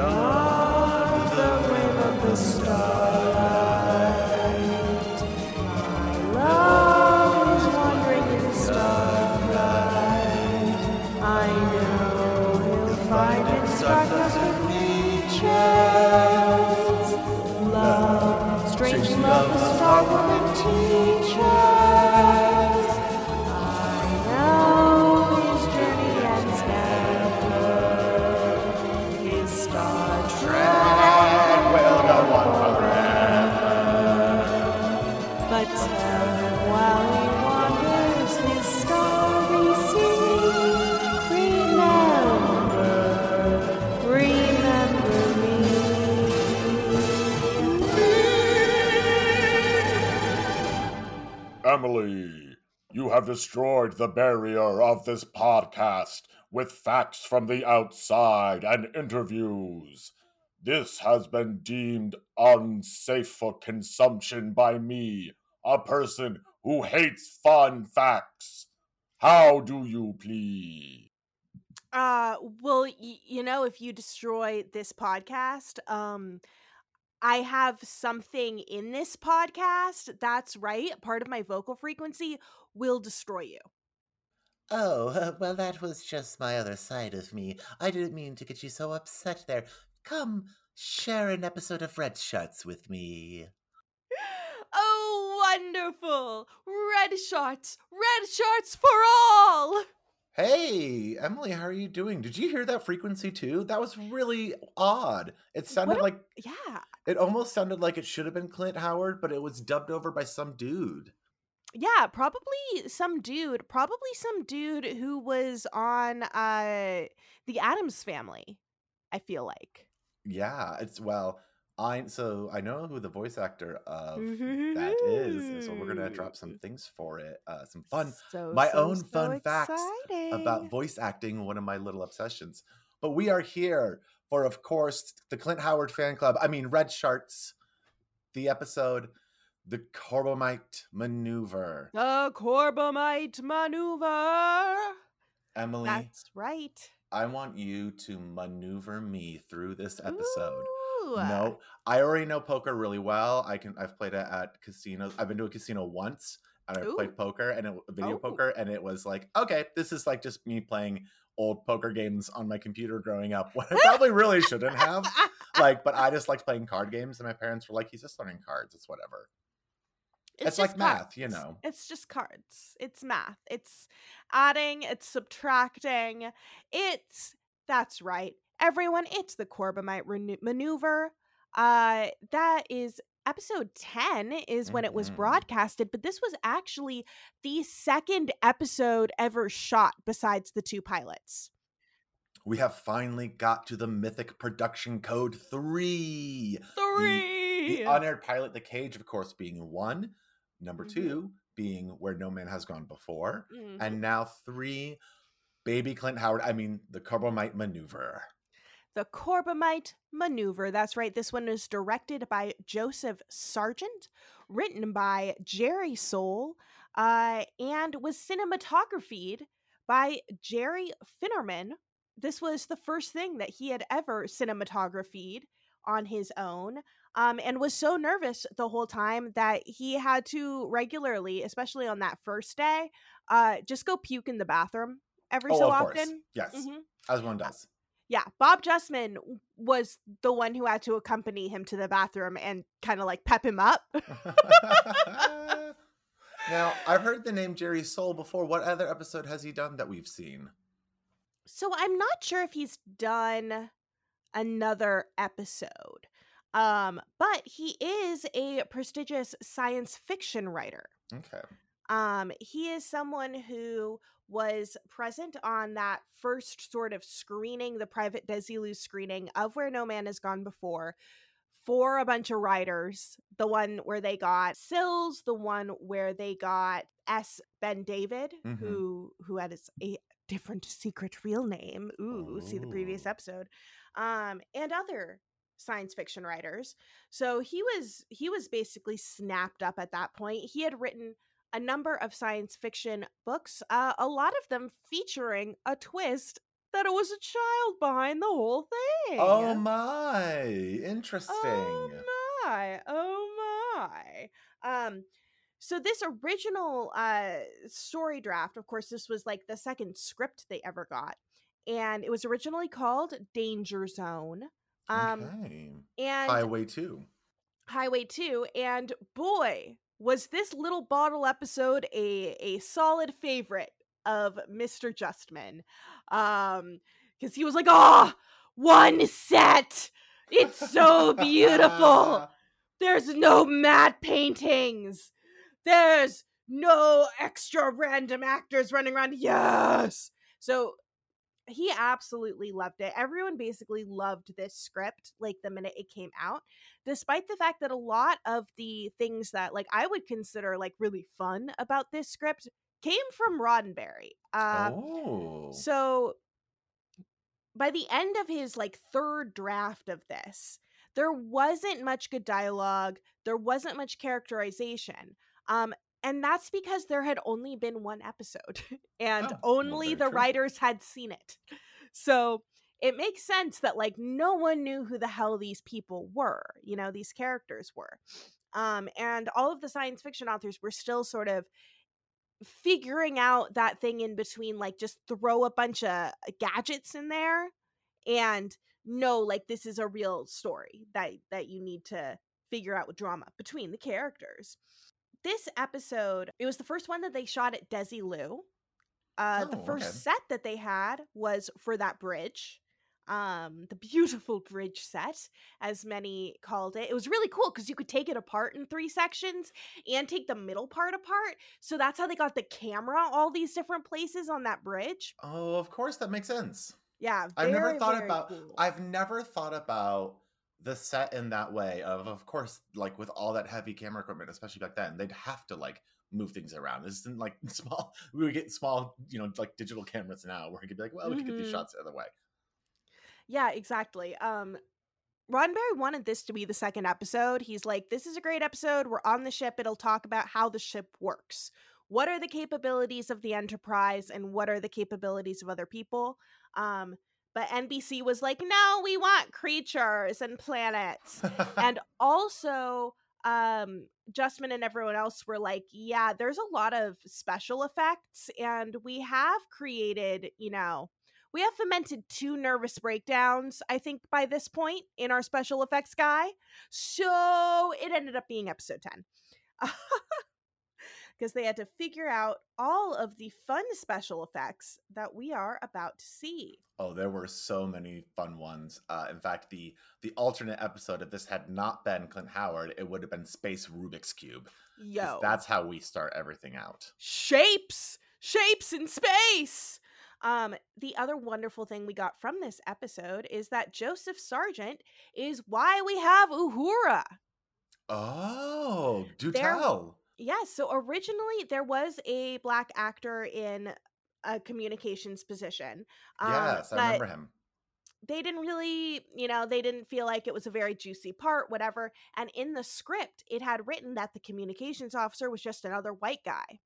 야. Have destroyed the barrier of this podcast with facts from the outside and interviews. This has been deemed unsafe for consumption by me, a person who hates fun facts. How do you please? Uh, well, y- you know, if you destroy this podcast, um, I have something in this podcast that's right. Part of my vocal frequency will destroy you. Oh, uh, well, that was just my other side of me. I didn't mean to get you so upset there. Come, share an episode of Red Shirts with me. Oh, wonderful! Red shirts, red shirts for all. Hey, Emily, how are you doing? Did you hear that frequency too? That was really odd. It sounded a- like Yeah, it almost sounded like it should have been Clint Howard, but it was dubbed over by some dude. Yeah, probably some dude, probably some dude who was on uh the Addams Family. I feel like. Yeah, it's well, I so I know who the voice actor of that is, and so we're gonna drop some things for it. Uh, some fun So, my so, own so fun facts about voice acting, one of my little obsessions. But we are here for, of course, the Clint Howard fan club. I mean, Red Shirts, the episode, the Corbomite maneuver. The Corbomite maneuver. Emily, That's right. I want you to maneuver me through this episode. Ooh. No, I already know poker really well. I can. I've played it at casinos. I've been to a casino once, and I Ooh. played poker and it, video Oh. poker, and it was like, okay, this is like just me playing old poker games on my computer growing up. What I probably really shouldn't have. Like, but I just liked playing card games, and my parents were like, he's just learning cards. It's whatever. It's like math, you know. It's just cards. It's math. It's adding, it's subtracting. It's that's right. Everyone, it's the Corbomite renu- maneuver. Uh that is episode 10 is when it was Mhm. broadcasted, but this was actually the second episode ever shot besides the two pilots. We have finally got to the mythic production code three. Three. The unaired pilot, the cage, of course, being one. Number Mhm. two being where no man has gone before. Mhm. And now three, baby Clint Howard. I mean, the Corbomite maneuver. The Corbomite Maneuver. That's right. This one is directed by Joseph Sargent, written by Jerry Sohl, uh, and was cinematographied by Jerry Finnerman. This was the first thing that he had ever cinematographied on his own. Um, and was so nervous the whole time that he had to regularly, especially on that first day, uh, just go puke in the bathroom every oh, so of often. course. Yes, Mhm. as one does. Yeah, Bob Justman was the one who had to accompany him to the bathroom and kind of like pep him up. now, I've heard the name Jerry Sohl before. What other episode has he done that we've seen? so I'm not sure if he's done another episode. Um, but he is a prestigious science fiction writer. Okay. Um, he is someone who was present on that first sort of screening, the private Desilu screening of Where No Man Has Gone Before, for a bunch of writers. The one where they got Sills, the one where they got S. Ben David, Mhm. who who had his, a different secret real name. Ooh, see the previous episode. Um, and other science fiction writers. So he was he was basically snapped up at that point. He had written a number of science fiction books, uh, a lot of them featuring a twist that it was a child behind the whole thing. Oh my, interesting. Oh my! Oh my! Um, so this original uh story draft, of course, this was like the second script they ever got, and it was originally called Danger Zone. Um, okay. and Highway 2. Highway 2 and boy was this little bottle episode a a solid favorite of Mr. Justman um cuz he was like oh one set it's so beautiful there's no matte paintings there's no extra random actors running around yes so he absolutely loved it. Everyone basically loved this script like the minute it came out, despite the fact that a lot of the things that like I would consider like really fun about this script came from Roddenberry. Uh, oh. So by the end of his like third draft of this, there wasn't much good dialogue, there wasn't much characterization. Um, and that's because there had only been one episode and Oh, only very the true. writers had seen it. So it makes sense that like no one knew who the hell these people were, you know, these characters were. Um, and all of the science fiction authors were still sort of figuring out that thing in between, like just throw a bunch of gadgets in there and know like this is a real story that that you need to figure out with drama between the characters this episode it was the first one that they shot at desilu uh the Oh, first okay. set that they had was for that bridge um the beautiful bridge set as many called it it was really cool because you could take it apart in three sections and take the middle part apart so that's how they got the camera all these different places on that bridge Oh, of course that makes sense. yeah I've never thought about cool. I've never thought about the set in that way of of course like with all that heavy camera equipment especially back then they'd have to like move things around this isn't like small we would get small you know like digital cameras now where you could be like well we could get these Mhm. shots the other way Yeah, exactly. Um Roddenberry wanted this to be the second episode. He's like, this is a great episode. We're on the ship. It'll talk about how the ship works. What are the capabilities of the Enterprise and what are the capabilities of other people? Um, but NBC was like, no, we want creatures and planets. and also, um, Justman and everyone else were like, yeah, there's a lot of special effects, and we have created, you know, we have fomented two nervous breakdowns, I think, by this point in our special effects guy. So it ended up being episode 10. Because they had to figure out all of the fun special effects that we are about to see. oh there were so many fun ones uh in fact the the alternate episode if this had not been clint howard it would have been space rubik's Cube. Yo. that's how we start everything out shapes shapes in space um the other wonderful thing we got from this episode is that joseph sargent is why we have uhura oh do There- tell yes so originally there was a black actor in a communications position um, yes i remember him they didn't really, you know, they didn't feel like it was a very juicy part, whatever. And in the script, it had written that the communications officer was just another white guy.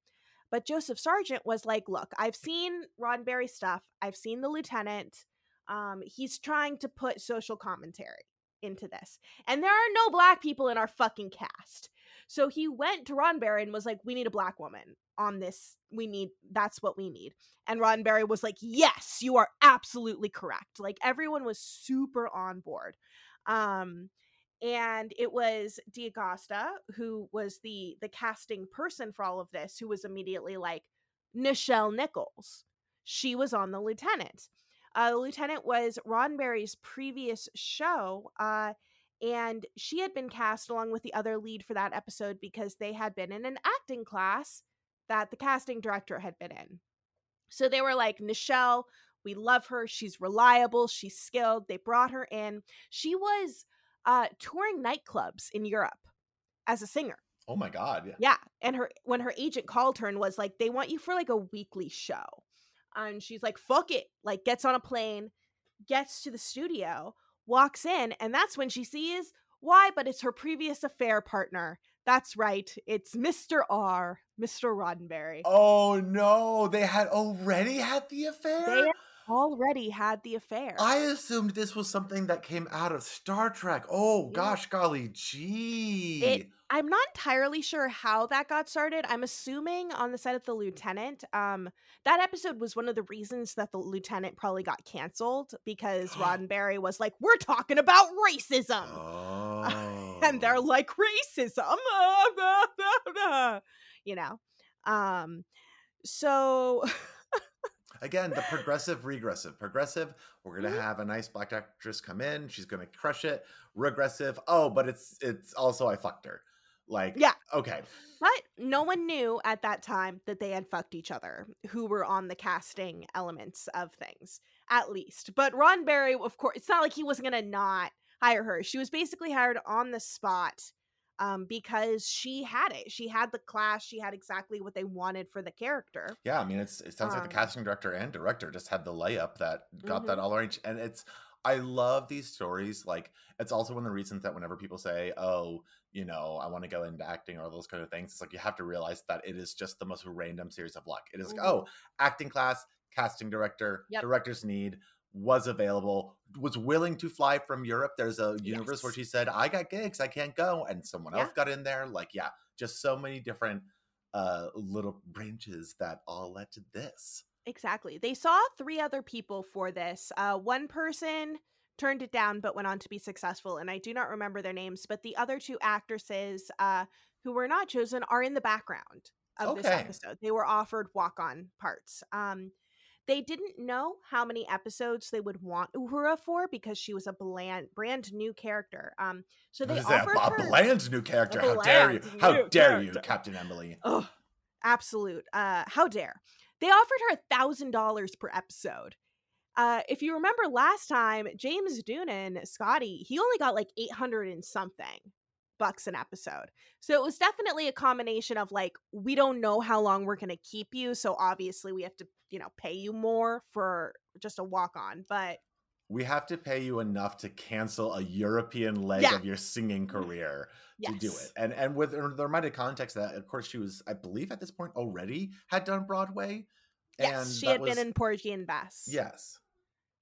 But Joseph Sargent was like, look, I've seen Roddenberry stuff, I've seen the lieutenant. Um, he's trying to put social commentary into this. And there are no black people in our fucking cast. So he went to Roddenberry and was like, we need a black woman on this. We need, that's what we need. And Ron Roddenberry was like, "Yes, you are absolutely correct." Like everyone was super on board. Um and it was D'Agosta who was the the casting person for all of this who was immediately like Nichelle Nichols. She was on the lieutenant. Uh, the lieutenant was Roddenberry's previous show, uh, and she had been cast along with the other lead for that episode because they had been in an acting class that the casting director had been in. So they were like, Nichelle, we love her. She's reliable. She's skilled. They brought her in. She was uh, touring nightclubs in Europe as a singer. oh my god yeah Yeah, and her when her agent called her and was like, "They want you for like a weekly show," and she's like, "Fuck it!" Like gets on a plane, gets to the studio, walks in, and that's when she sees why. But it's her previous affair partner. That's right. It's Mr. R, Mr. Roddenberry. Oh no, they had already had the affair. They already had the affair. I assumed this was something that came out of Star Trek. Oh Yeah. gosh, golly gee. It, I'm not entirely sure how that got started. I'm assuming on the side of the lieutenant. Um, that episode was one of the reasons that the lieutenant probably got canceled because Roddenberry was like, "We're talking about racism," oh. and they're like, "Racism," you know. Um, so Again, the progressive regressive. Progressive, we're gonna Mhm. have a nice black actress come in, she's gonna crush it. Regressive, oh, but it's it's also I fucked her. Like, Yeah. okay. But no one knew at that time that they had fucked each other, who were on the casting elements of things, at least. But Ron Barry, of course, it's not like he wasn't going to not hire her. She was basically hired on the spot um, because she had it. She had the class, she had exactly what they wanted for the character. Yeah, I mean, it's it sounds like Um, the casting director and director just had the layup that got that Mhm. all arranged, and it's. I love these stories. Like, it's also one of the reasons that whenever people say, "Oh, you know, I want to go into acting" or those kind of things, it's like you have to realize that it is just the most random series of luck. It is like, Mhm. oh, acting class, casting director, Yep. director's need was available, was willing to fly from Europe. There's a universe where she said, "I got gigs, I can't go," and someone else got in there. Like, yeah, just so many different uh little branches that all led to this. Exactly. They saw three other people for this. Uh, one person turned it down but went on to be successful, and I do not remember their names, but the other two actresses uh, who were not chosen are in the background of this episode. They were offered walk on parts. Um, they didn't know how many episodes they would want Uhura for because she was a bland, brand new character. Um, so they is that? offered A her bland new character. How dare you? How dare you. Captain Emily? Oh, absolute. Uh, how dare. They offered her a thousand dollars per episode. Uh, if you remember last time, James Doohan, Scotty, he only got like 800 and something bucks an episode. So it was definitely a combination of like, we don't know how long we're going to keep you. So obviously we have to, you know, pay you more for just a walk on. But We have to pay you enough to cancel a European leg Yeah. of your singing mm-hmm. career yes. to do it. And and with the reminded context that of course she was, I believe at this point already had done Broadway. Yes, and she had was- been in Porgy and Bess. Yes.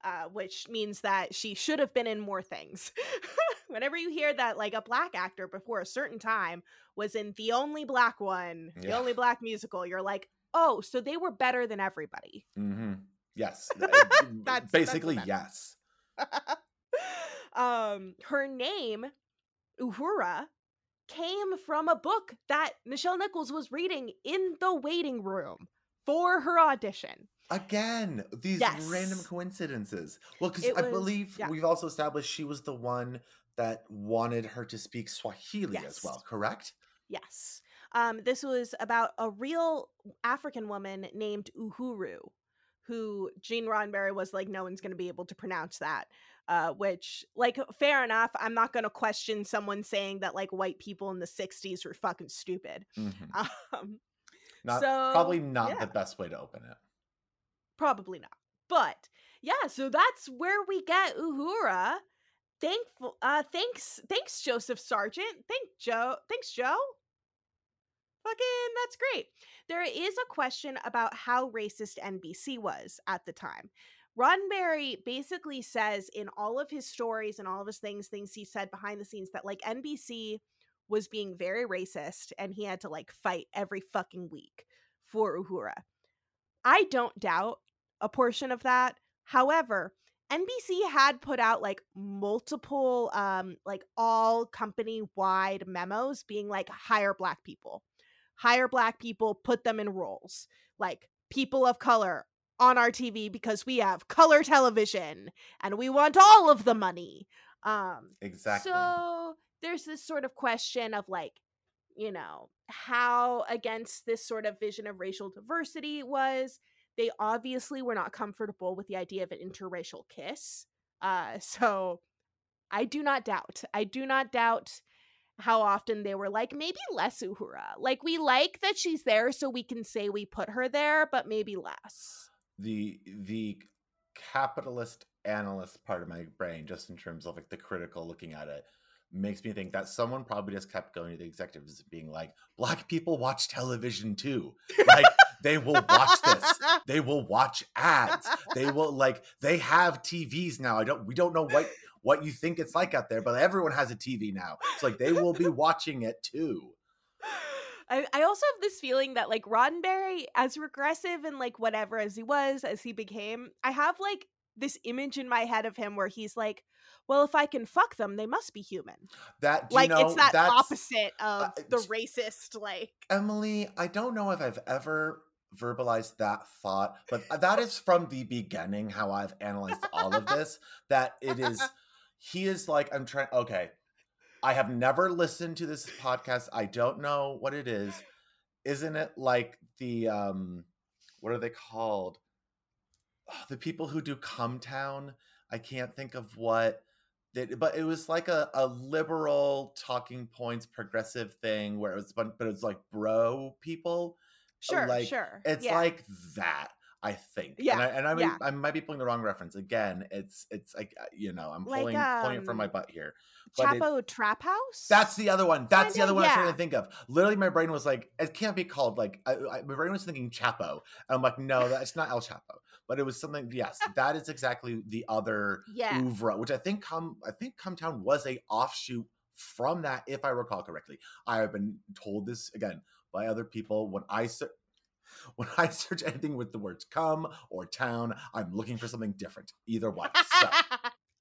Uh, which means that she should have been in more things. Whenever you hear that, like a black actor before a certain time was in the only black one, the only black musical, you're like, oh, so they were better than everybody. hmm Yes. That's- that's Basically, what yes. um, her name, Uhura, came from a book that Nichelle Nichols was reading in the waiting room for her audition. Again, these random coincidences. Well, because I was- believe yeah. we've also established she was the one that wanted her to speak Swahili as well, correct? Yes. Um, this was about a real African woman named Uhuru, who Gene Roddenberry was like, no one's going to be able to pronounce that. Uh, which, like, fair enough. I'm not going to question someone saying that, like, white people in the 60s were fucking stupid. Mhm. Um, Not so, probably not yeah. the best way to open it. Probably not. But yeah, so that's where we get Uhura. Thankful uh thanks thanks Joseph Sargent. Thank Joe. Thanks Joe. Fucking that's great. There is a question about how racist NBC was at the time. Roddenberry basically says in all of his stories and all of his things, things he said behind the scenes that like NBC was being very racist and he had to like fight every fucking week for Uhura. I don't doubt a portion of that. However, NBC had put out like multiple um like all company wide memos being like hire black people. Hire black people, put them in roles. Like people of color on our TV because we have color television and we want all of the money. Um Exactly. so there's this sort of question of like, you know, how against this sort of vision of racial diversity was. They obviously were not comfortable with the idea of an interracial kiss. Uh, so I do not doubt. I do not doubt how often they were like, maybe less Uhura. Like, we like that she's there so we can say we put her there, but maybe less. the the capitalist analyst part of my brain, just in terms of like the critical looking at it, makes me think that someone probably just kept going to the executives being like, "Black people watch television too." Like They will watch this. they will watch ads. They will like they have TVs now. I don't we don't know what what you think it's like out there, but everyone has a TV now. It's like they will be watching it too. I, I also have this feeling that like Roddenberry, as regressive and like whatever as he was, as he became, I have like this image in my head of him where he's like, well, if I can fuck them, they must be human. That like know, it's that opposite of uh, the racist, like Emily, I don't know if I've ever verbalized that thought, but that is from the beginning how I've analyzed all of this. That it is, he is like, I'm trying, okay, I have never listened to this podcast. I don't know what it is. Isn't it like the, um, what are they called? The people who do Cum Town. I can't think of what. That, but it was like a, a liberal talking points progressive thing where it was but it was like bro people sure, like, sure. it's yeah. like that i think Yeah, and i, and I, yeah. I might be pulling the wrong reference again it's it's like uh, you know i'm Like, pulling pulling it from my um, butt here but it- Chapo Trap House. that's the other one. That's the other one I was trying to think of. Literally, my brain was like, it can't be called like. I, my brain was thinking Chapo, and I'm like, no, that's not El Chapo. But it was something. Yes, that is exactly the other yeah. oeuvre, which I think come. I think Cum Town was a offshoot from that, if I recall correctly. I have been told this again by other people when I ser- when I search anything with the words "come" or "town," I'm looking for something different. Either one. So.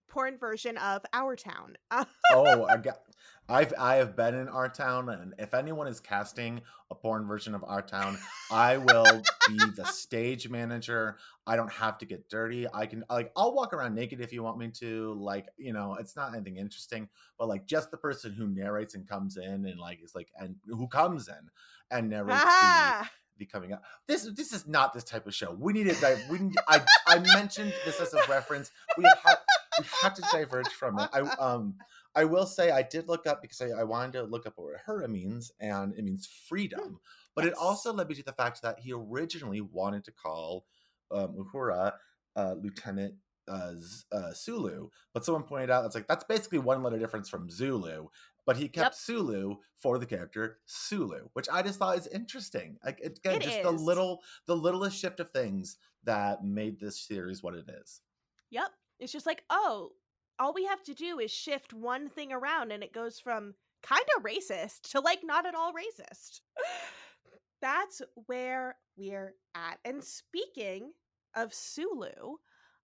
Porn version of Our Town. oh, I got, I've I have been in our town, and if anyone is casting a porn version of our town, I will be the stage manager. I don't have to get dirty. I can like I'll walk around naked if you want me to. Like you know, it's not anything interesting, but like just the person who narrates and comes in and like is like and who comes in and narrates the, the coming up. This this is not this type of show. We need it. We need, I I mentioned this as a reference. We have we have to diverge from it. I um I will say I did look up because I, I wanted to look up what hura means, and it means freedom. But it also led me to the fact that he originally wanted to call um, Uhura uh, Lieutenant uh, Z- uh, Sulu, but someone pointed out that's like that's basically one letter difference from Zulu. But he kept Yep. Sulu for the character Sulu, which I just thought is interesting. Like again, It just the little, the littlest shift of things that made this series what it is. Yep. It's just like, oh, all we have to do is shift one thing around and it goes from kind of racist to like not at all racist. That's where we're at. And speaking of Sulu,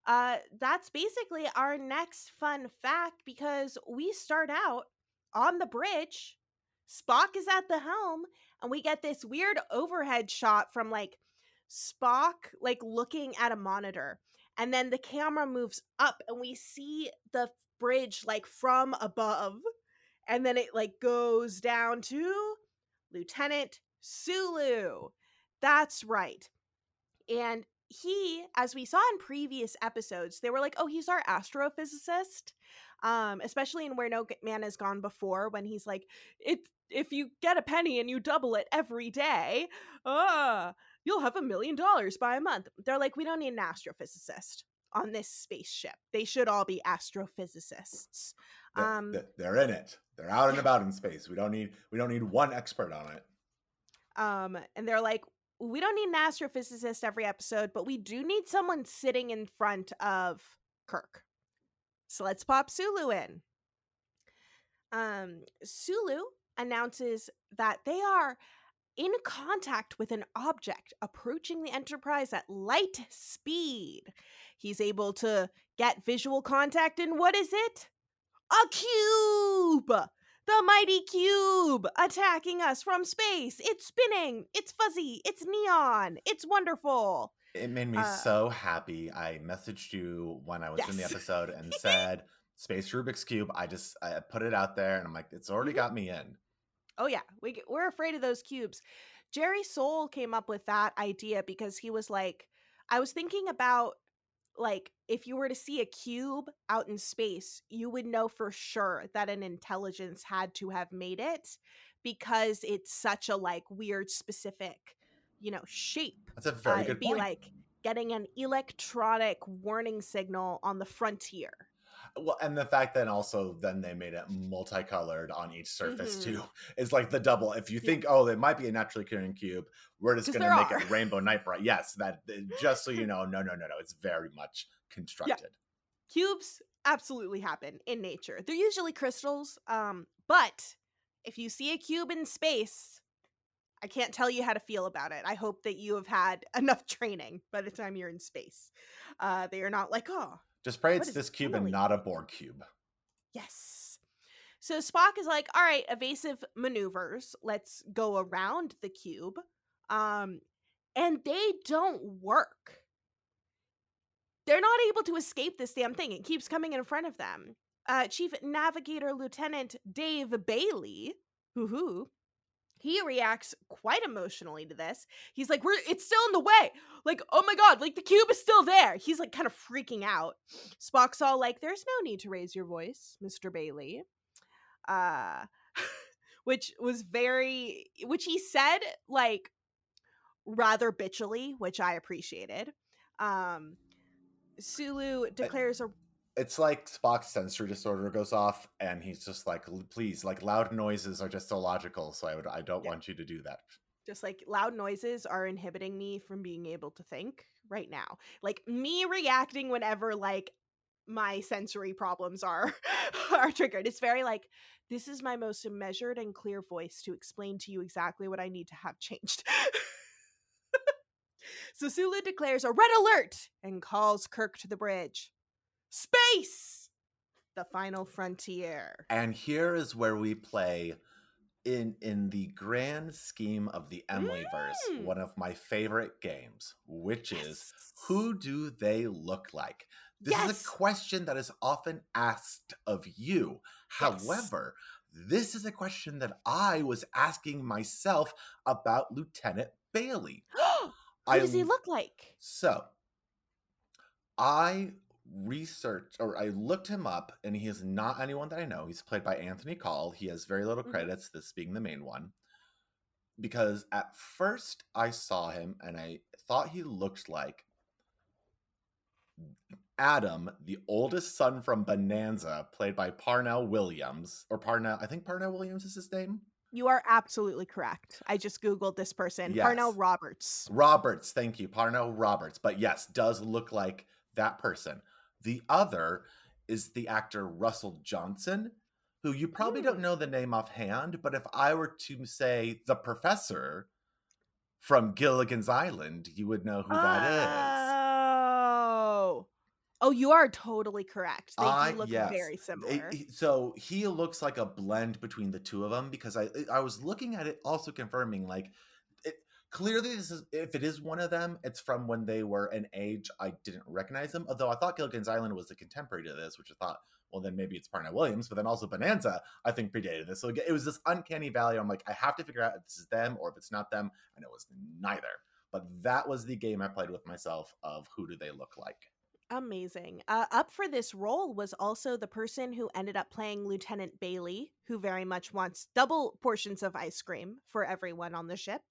uh, that's basically our next fun fact because we start out on the bridge. Spock is at the helm, and we get this weird overhead shot from like Spock, like looking at a monitor and then the camera moves up and we see the bridge like from above and then it like goes down to lieutenant sulu that's right and he as we saw in previous episodes they were like oh he's our astrophysicist um especially in where no man has gone before when he's like it if you get a penny and you double it every day ah you'll have a million dollars by a month. They're like, we don't need an astrophysicist on this spaceship. They should all be astrophysicists. They- Um, they- they're in it. They're out and about in space. We don't need we don't need one expert on it. um, and they're like, we don't need an astrophysicist every episode, but we do need someone sitting in front of Kirk. So let's pop Sulu in. Um, Sulu announces that they are in contact with an object approaching the Enterprise at light speed. He's able to get visual contact, and what is it? A cube! The mighty cube attacking us from space. It's spinning. It's fuzzy. It's neon. It's wonderful. It made me Uh, so happy. I messaged you when I was in the episode and said Space Rubik's Cube. I just I put it out there and I'm like, it's already Mhm. got me in. Oh yeah, we we're afraid of those cubes. Jerry Sohl came up with that idea because he was like, I was thinking about like if you were to see a cube out in space, you would know for sure that an intelligence had to have made it because it's such a like weird specific, you know, shape. That's a very Uh, good be point. like getting an electronic warning signal on the frontier. well, and the fact that also then they made it multicolored on each surface Mhm. too is like the double. If you Yeah. think, oh, it might be a naturally occurring cube, we're just going to make are. it rainbow night bright. Yes, that uh, just so you know, no, no, no, no, it's very much constructed. cubes absolutely happen in nature. They're usually crystals, um, but if you see a cube in space, I can't tell you how to feel about it. I hope that you have had enough training by the time you're in space. Uh, they are not like, oh, Just pray it's this cube and not a? Borg cube. yes. So Spock is like, all right, evasive maneuvers. Let's go around the cube. Um, and they don't work. They're not able to escape this damn thing. It keeps coming in front of them. Uh, Chief Navigator Lieutenant Dave Bailey, hoo hoo, he reacts quite emotionally to this. He's like, "We're it's still in the way. Like, oh my god, like the cube is still there." He's like kind of freaking out. Spock's all like, "There's no need to raise your voice, Mr. Bailey." Uh which was very which he said like rather bitchily, which I appreciated. Um Sulu declares a It's like Spock's sensory disorder goes off, and he's just like, please, like loud noises are just illogical. So I would, I don't Yeah. want you to do that. just like loud noises are inhibiting me from being able to think right now. Like me reacting whenever like my sensory problems are are triggered. It's very like this is my most measured and clear voice to explain to you exactly what I need to have changed. so Sulu declares a red alert and calls Kirk to the bridge. Space! The final frontier. And here is where we play in in the grand scheme of the Emilyverse, Mm. one of my favorite games, which is who do they look like? This is a question that is often asked of you. Yes. However, this is a question that I was asking myself about Lieutenant Bailey. Who I does he look like? So, I researched or I looked him up, and he is not anyone that I know. He's played by Anthony Call. He has very little Mhm. credits, this being the main one. Because at first I saw him and I thought he looked like Adam, the oldest son from Bonanza, played by Pernell Williams. Or Pernell, I think Pernell Williams is his name. You are absolutely correct. I just Googled this person. Pernell Roberts. Roberts, thank you, Pernell Roberts. But yes, does look like that person. The other is the actor Russell Johnson, who you probably don't know the name offhand, but if I were to say the professor from Gilligan's Island, you would know who that Oh. Oh, you are totally correct. They I- do look yes. very similar. It- so he looks like a blend between the two of them because I I was looking at it also confirming like clearly this is if it is one of them it's from when they were an age I didn't recognize them although I thought Gilligan's Island was a contemporary to this which I thought well then maybe it's Pernell Williams but then also Bonanza I think predated this. So it was this uncanny valley. I'm like I have to figure out if this is them or if it's not them. And it was neither. But that was the game I played with myself of who do they look like. Amazing. Uh, up for this role was also the person who ended up playing Lieutenant Bailey, who very much wants double portions of ice cream for everyone on the ship.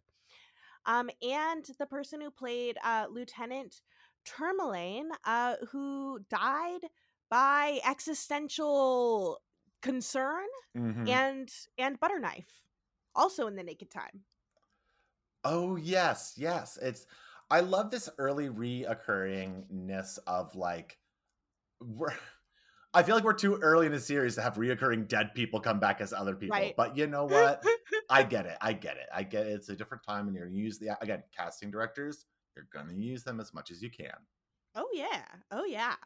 Um, and the person who played uh, Lieutenant Tormolen, uh, who died by existential concern Mhm. and and butter knife, also in the Naked Time. Oh yes, yes. It's I love this early reoccurringness of like we're I feel like we're too early in the series to have reoccurring dead people come back as other people. Right. But you know what? I get it. I get it. I get it. It's a different time and you're gonna use the again, casting directors, you're gonna use them as much as you can. Oh yeah. Oh yeah.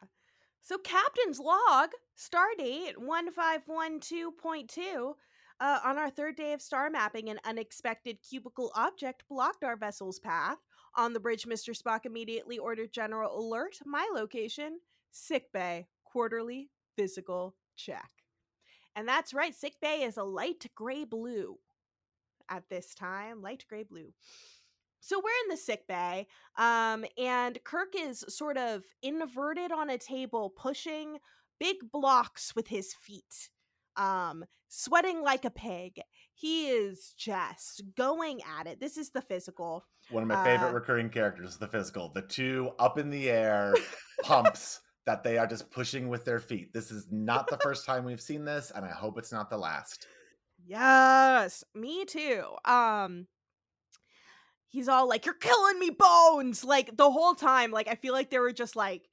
So Captain's log, stardate 1512.2. Uh, on our third day of star mapping, an unexpected cubical object blocked our vessel's path. On the bridge, Mr. Spock immediately ordered General Alert, my location, sick bay, quarterly physical check. And that's right, sick bay is a light gray blue at this time, light gray blue. So we're in the sick bay, um, and Kirk is sort of inverted on a table, pushing big blocks with his feet, um, sweating like a pig. He is just going at it. This is the physical. One of my favorite Uh, recurring characters is the physical. The two up in the air pumps that they are just pushing with their feet. This is not the first time we've seen this, and I hope it's not the last. Yes, me too. Um he's all like you're killing me bones like the whole time like I feel like they were just like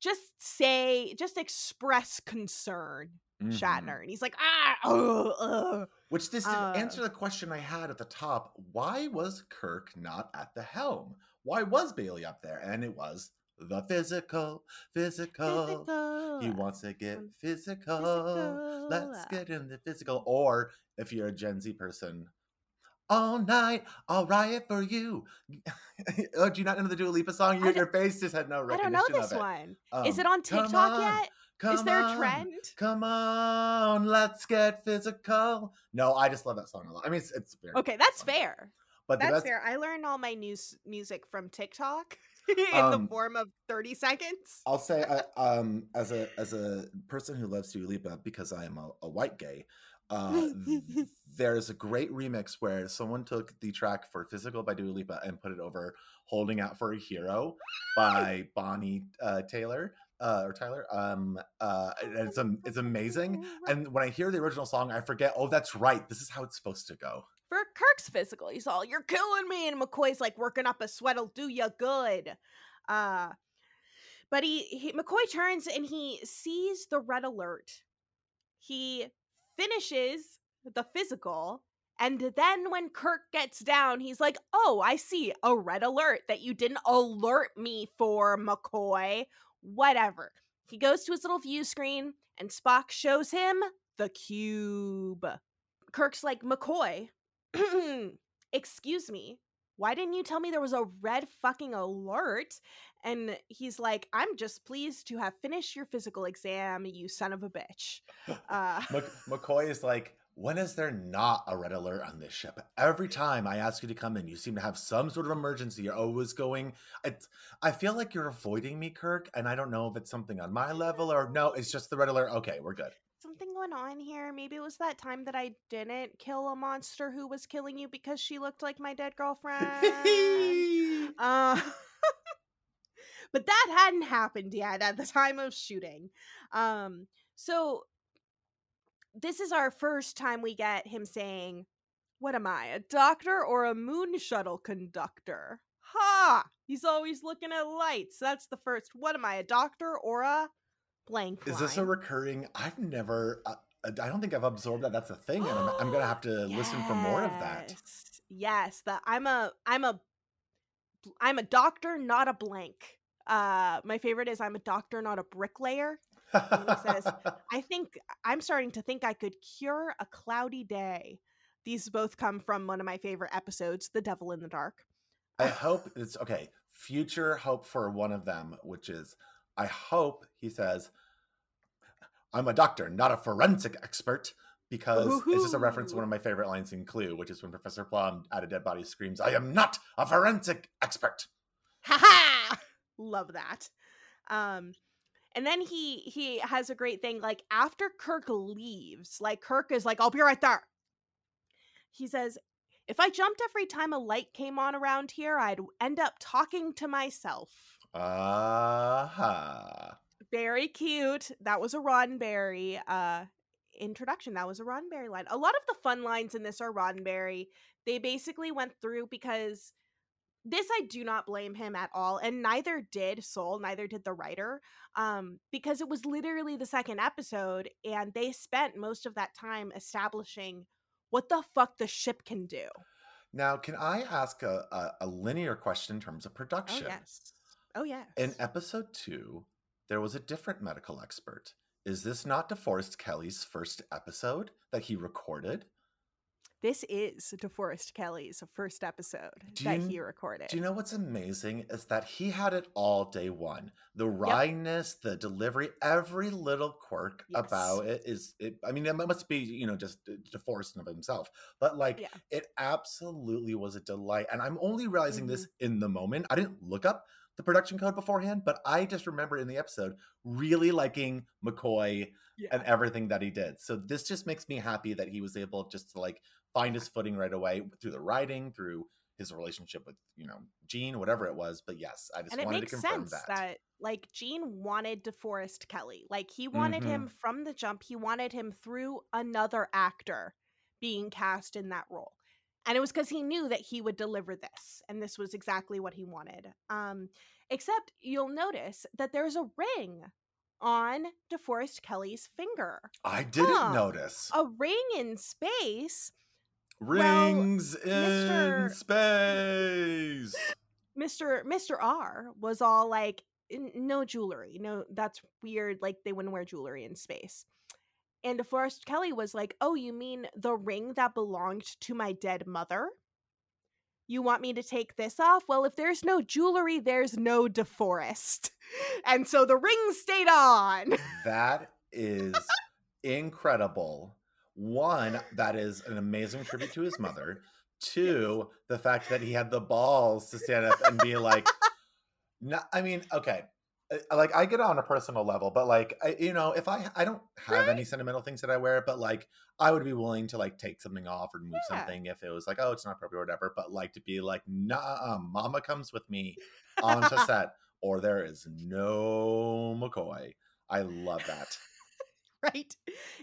just say just express concern Mhm. Shatner and he's like ah ugh, ugh. Which this Uh, answer the question I had at the top. Why was Kirk not at the helm? Why was Bailey up there? And it was the physical, physical. Physical, He wants to get um, physical. Let's get in the physical. Or if you're a Gen Z person, all night, I'll riot for you. oh, do you not know the Dua Lipa song? I Your, your face just had no recognition. I don't know this one. Is Um, it on come TikTok on, yet? Is there a on, trend? Come on, let's get physical. No, I just love that song a lot. I mean, it's, it's very Okay, that's song. fair. But That's best, fair. I learned all my news music from TikTok in the Um, form of 30 seconds. I'll say, uh, um, as a as a person who loves Dua Lipa because I am a, a white gay, uh, there's a great remix where someone took the track for "Physical" by Dua Lipa and put it over "Holding Out for a Hero" by Bonnie uh, Taylor uh, or Tyler. Um, uh, it's am- it's amazing. And when I hear the original song, I forget. Oh, that's right. This is how it's supposed to go. For Kirk's physical. He's all, "You're killing me," and McCoy's like, "Working up a sweat'll do you good." Uh, but he, he McCoy turns and he sees the red alert. He finishes the physical, and then when Kirk gets down, he's like, "Oh, I see a red alert that you didn't alert me for, McCoy. Whatever." He goes to his little view screen, and Spock shows him the cube. Kirk's like, McCoy, excuse me, why didn't you tell me there was a red fucking alert? And he's like, I'm just pleased to have finished your physical exam, you son of a bitch. Uh, McCoy is like, when is there not a red alert on this ship? Every time I ask you to come in, you seem to have some sort of emergency. You're always going. It's, I feel like you're avoiding me, Kirk, and I don't know if it's something on my level or no. It's just the red alert. Okay, we're good. Going on here. Maybe it was that time that I didn't kill a monster who was killing you because she looked like my dead girlfriend. Uh, but that hadn't happened yet at the time of shooting. Um, so this is our first time we get him saying, What am I, a doctor or a moon shuttle conductor? Ha! He's always looking at lights. That's the first. What am I, a doctor or a blank? Is this a recurring? I've never. Uh, I don't think I've absorbed that. That's a thing, and I'm, I'm gonna have to listen for more of that. Yes. Yes, the I'm a I'm a I'm a doctor, not a blank. Uh my favorite is I'm a doctor, not a bricklayer. He says, I think I'm starting to think I could cure a cloudy day. These both come from one of my favorite episodes, The Devil in the Dark. I hope it's okay. Future hope for one of them, which is I hope he says, I'm a doctor, not a forensic expert, because it's just a reference to one of my favorite lines in Clue, which is when Professor Plum at a dead body screams, I am not a forensic expert. Ha ha! Love that. Um and then he he has a great thing like after Kirk leaves, like Kirk is like I'll be right there. He says, "If I jumped every time a light came on around here, I'd end up talking to myself." Aha. Very cute. That was a Roddenberry uh introduction. That was a Roddenberry line. A lot of the fun lines in this are Roddenberry. They basically went through because this I do not blame him at all, and neither did Sohl, neither did the writer, um, because it was literally the second episode, and they spent most of that time establishing what the fuck the ship can do. Now, can I ask a, a, a linear question in terms of production? Oh production? yes, oh yes. In episode two, there was a different medical expert. Is this not DeForest Kelley's first episode that he recorded? this is DeForest Kelley's first episode that he recorded. Do you know what's amazing is that he had it all day one. The wryness, the delivery, every little quirk Yes. about it is. It, I mean, it must be you know just DeForest of himself, but like Yeah. it absolutely was a delight. And I'm only realizing this Mm-hmm. in the moment. I didn't look up the production code beforehand, but I just remember in the episode really liking McCoy and everything that he did. So this just makes me happy that he was able just to like find his footing right away through the writing, through his relationship with you know Gene, whatever it was. But yes, I just and it wanted to confirm sense that. like Gene wanted DeForest Kelley. Like he wanted Mhm. him from the jump. He wanted him through another actor being cast in that role. And it was because he knew that he would deliver this. And this was exactly what he wanted. Um, except you'll notice that there's a ring on DeForest Kelley's finger. I didn't Huh. notice A ring in space. rings in Mr. space. Mr. Mr. R was all like, no jewelry. No, that's weird. Like they wouldn't wear jewelry in space. And DeForest Kelley was like, oh, you mean the ring that belonged to my dead mother? You want me to take this off? Well, if there's no jewelry, there's no DeForest. And so the ring stayed on. That is incredible. One, that is an amazing tribute to his mother. Two, the fact that he had the balls to stand up and be like, no, I mean, okay. Uh, Like I get it on a personal level, but like I, you know, if I I don't have any sentimental things that I wear, but like I would be willing to like take something off or move Yeah. something if it was like, oh, it's not appropriate or whatever. But like to be like, nah, mama comes with me onto set, or there is no McCoy. I love that. Right?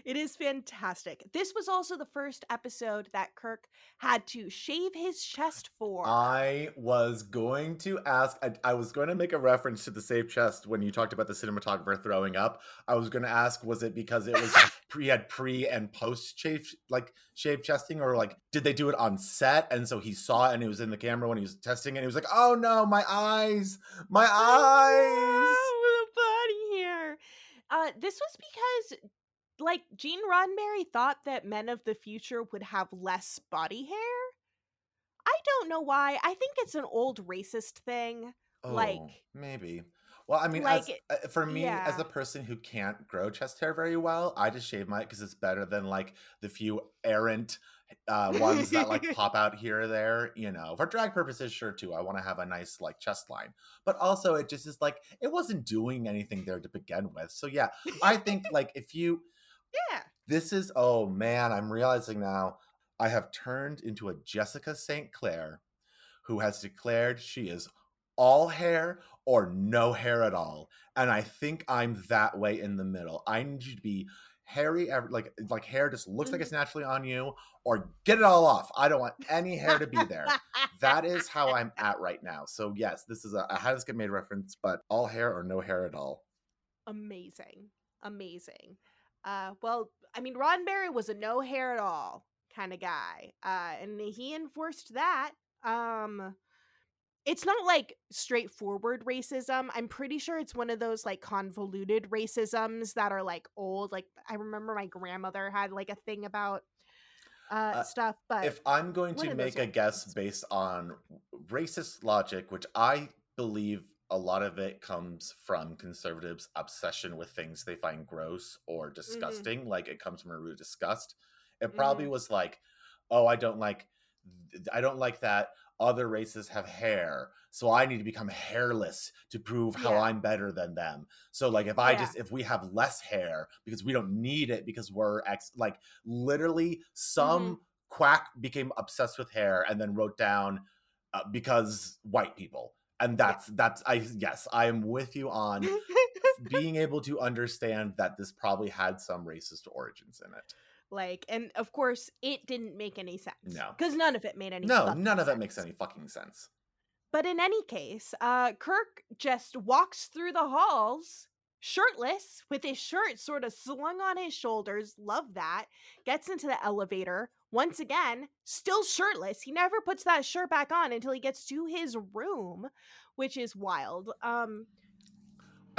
It is fantastic. This was also the first episode that Kirk had to shave his chest for. I was going to ask, I, I was going to make a reference to the safe chest when you talked about the cinematographer throwing up. I was going to ask, was it because it was pre had pre and post shave, like shave chesting, or like did they do it on set? And so he saw it and it was in the camera when he was testing it. And he was like, oh no, my eyes, my oh, eyes. Oh, the body hair. Uh, this was because, like, Gene Roddenberry thought that men of the future would have less body hair. I don't know why. I think it's an old racist thing. like- Oh, maybe. Well, I mean, like, as, uh, for me, as a person who can't grow chest hair very well, I just shave my because it's better than like the few errant uh, ones that like pop out here or there. You know, for drag purposes, sure too. I want to have a nice like chest line, but also it just is like it wasn't doing anything there to begin with. So yeah, I think like if you Yeah. this is oh man, I'm realizing now I have turned into a Jessica St. Clair who has declared she is all hair or no hair at all. And I think I'm that way in the middle. I need you to be hairy like like hair just looks like it's naturally on you or get it all off. I don't want any hair to be there. that is how I'm at right now. So yes, this is a, a how does get made reference, but all hair or no hair at all. amazing amazing uh well i mean roddenberry was a no hair at all kind of guy uh and he enforced that um it's not like straightforward racism i'm pretty sure it's one of those like convoluted racisms that are like old like i remember my grandmother had like a thing about uh, Uh, stuff but if I'm going to make a guess based on racist logic, which I believe a lot of it comes from conservatives' obsession with things they find gross or Mm-hmm. disgusting, like it comes from a root of disgust. It probably was like, oh, I don't like, I don't like that other races have hair, so I need to become hairless to prove how Yeah. I'm better than them. So like, if I Yeah. just if we have less hair because we don't need it because we're ex like literally some Mm-hmm. quack became obsessed with hair and then wrote down uh, because white people and that's that's i yes i am with you on being able to understand that this probably had some racist origins in it like and of course it didn't make any sense No. because none of it made any sense. no none of that makes any fucking sense But in any case, uh, Kirk just walks through the halls shirtless with his shirt sort of slung on his shoulders. Love that. Gets into the elevator. Once again, still shirtless. He never puts that shirt back on until he gets to his room, which is wild. Um,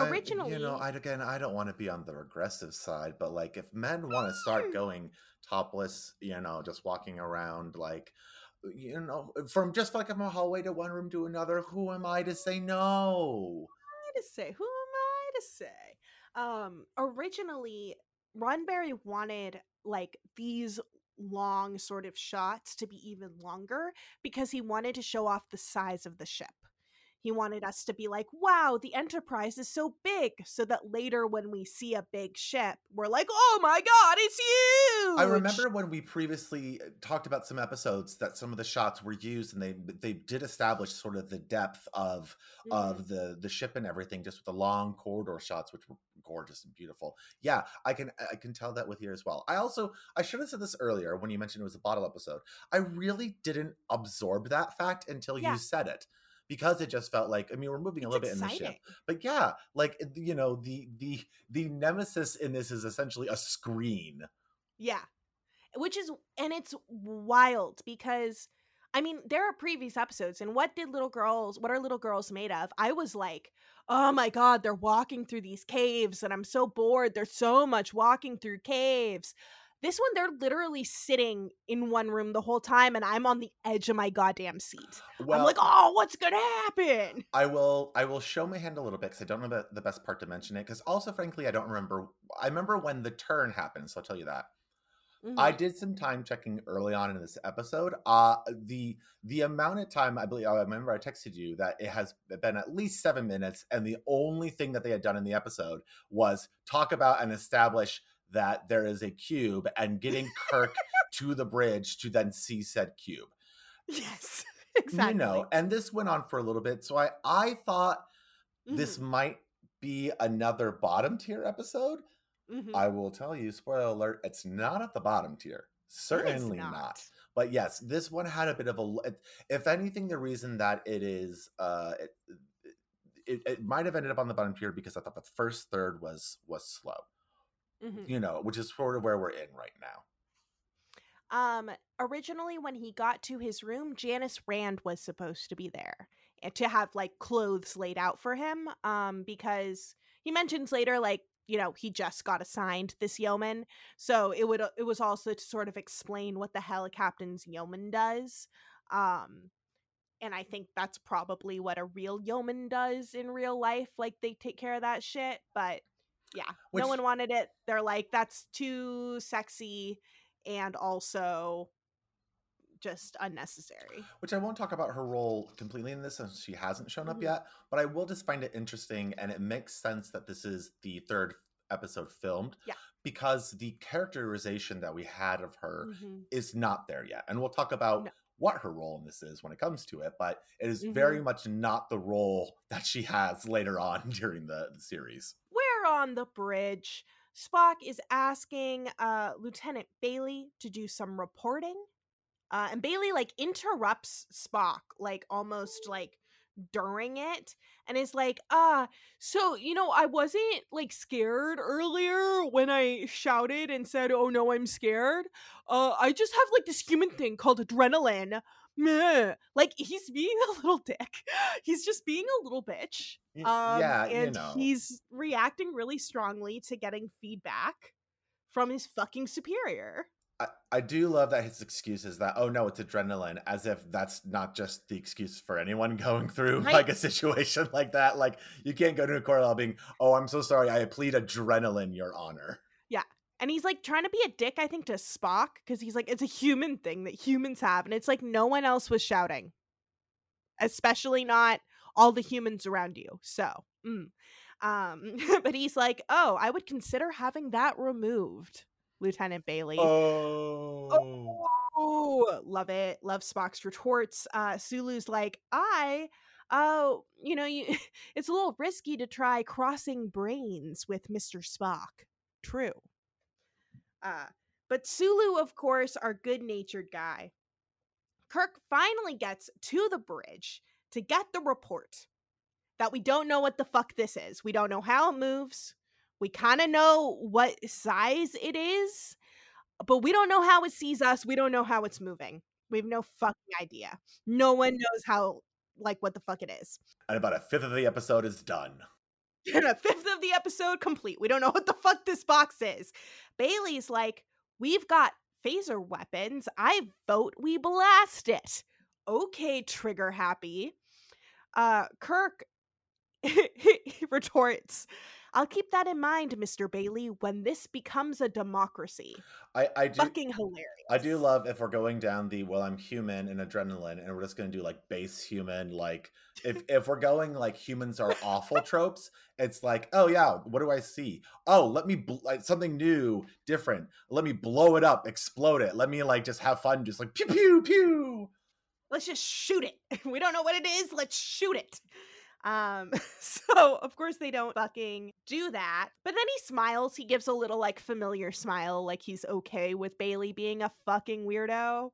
I- you know i again i don't want to be on the regressive side but like if men want to Hmm. start going topless you know just walking around like you know from just like from a hallway to one room to another who am i to say no Who am I to say? Who am I to say? Um, originally, Roddenberry wanted like these long sort of shots to be even longer because he wanted to show off the size of the ship. He wanted us to be like, wow, the Enterprise is so big, so that later when we see a big ship, we're like, oh my god, it's you. I remember when we previously uh, talked about some episodes that some of the shots were used, and they they did establish sort of the depth of Mhm. of the the ship and everything, just with the long corridor shots, which were gorgeous and beautiful. Yeah, I can I can tell that with here as well. I also I should have said this earlier when you mentioned it was a bottle episode. I really didn't absorb that fact until Yeah. you said it. Because it just felt like I mean we're moving a It's little bit in the ship, but yeah, like eh, you know the the the nemesis in this is essentially a screen. Yeah. Which is and it's wild because I mean, there are previous episodes and what did little girls what are little girls made of? I was like, "Oh my god, they're walking through these caves and I'm so bored. There's so much walking through caves." This one they're literally sitting in one room the whole time and I'm on the edge of my goddamn seat. Well, I'm like, "Oh, what's to happen?" I will I will show my hand a little bit because I don't know the, the best part to mention it. Because also, frankly, I don't remember. I remember when the turn happened, so I'll tell you that. I Mhm. did some time checking early on in this episode. Uh the the amount of time I believe I remember I texted you that it has been at least seven minutes, and the only thing that they had done in the episode was talk about and establish that there is a cube and getting Kirk to the bridge to then see said cube. Yes. Exactly. You know, and this went on for a little bit. So I I thought this Mhm. might be another bottom tier episode. Mhm. I will tell you, spoiler alert, it's not at the bottom tier. Certainly not. But yes, this one had a bit of a. If anything, the reason that it is, uh, it, it, it might have ended up on the bottom tier because I thought the first third was was slow. Mhm. You know, which is sort of where we're in right now. Um, originally, when he got to his room, Janice Rand was supposed to be there and to have like clothes laid out for him. Um, because he mentions later, like you know, he just got assigned this yeoman, so it would it was also to sort of explain what the hell a captain's yeoman does. Um, and I think that's probably what a real yeoman does in real life. Like they take care of that shit, but yeah, Which- no one wanted it. They're like, that's too sexy and also just unnecessary. which I won't talk about her role completely in this since she hasn't shown up Mhm. yet, but I will just find it interesting and it makes sense that this is the third episode filmed. Yeah. Because the characterization that we had of her Mhm. is not there yet. And we'll talk about No. what her role in this is when it comes to it, but it is very much not the role that she has later on during the, the series. We're on the bridge. Spock is asking uh, Lieutenant Bailey to do some reporting. Uh, and Bailey like interrupts Spock, like almost like during it, and is like, ah, so you know, I wasn't like scared earlier when I shouted and said, oh no, I'm scared. Uh, I just have like this human thing called adrenaline. Meh. Like he's being a little dick. He's just being a little bitch. Um, yeah, you and know. he's reacting really strongly to getting feedback from his fucking superior. I, I do love that his excuse is that, oh no, it's adrenaline, as if that's not just the excuse for anyone going through Right. like a situation like that. Like you can't go to a court being, oh, I'm so sorry, I plead adrenaline, your honor. And he's like trying to be a dick, I think, to Spock because he's like, it's a human thing that humans have. And it's like no one else was shouting, especially not all the humans around you. So, mm. um, but he's like, oh, I would consider having that removed, Lieutenant Bailey. Oh. Oh, love it. Love Spock's retorts. Uh, Sulu's like, I, oh, you know, you, it's a little risky to try crossing brains with Mr. Spock. True. Uh, but Sulu, of course, our good natured guy. Kirk finally gets to the bridge to get the report that we don't know what the fuck this is. We don't know how it moves. We kind of know what size it is, but we don't know how it sees us. We don't know how it's moving. We have no fucking idea. No one knows how, like, what the fuck it is. And about a fifth of the episode is done. And a fifth of the episode complete. We don't know what the fuck this box is. Bailey's like, we've got phaser weapons. I vote we blast it. Okay, trigger happy. Uh, Kirk retorts, I'll keep that in mind, Mr. Bailey, when this becomes a democracy. I I do Fucking hilarious. I do love if we're going down the well, I'm human and adrenaline, and we're just gonna do like base human. Like if if we're going like humans are awful tropes, it's like oh yeah, what do I see? Oh, let me bl- like something new, different. Let me blow it up, explode it. Let me like just have fun, just like pew pew pew. Let's just shoot it. We don't know what it is. Let's shoot it. Um, so of course they don't fucking do that. But then he smiles. He gives a little like familiar smile, like he's okay with Bailey being a fucking weirdo.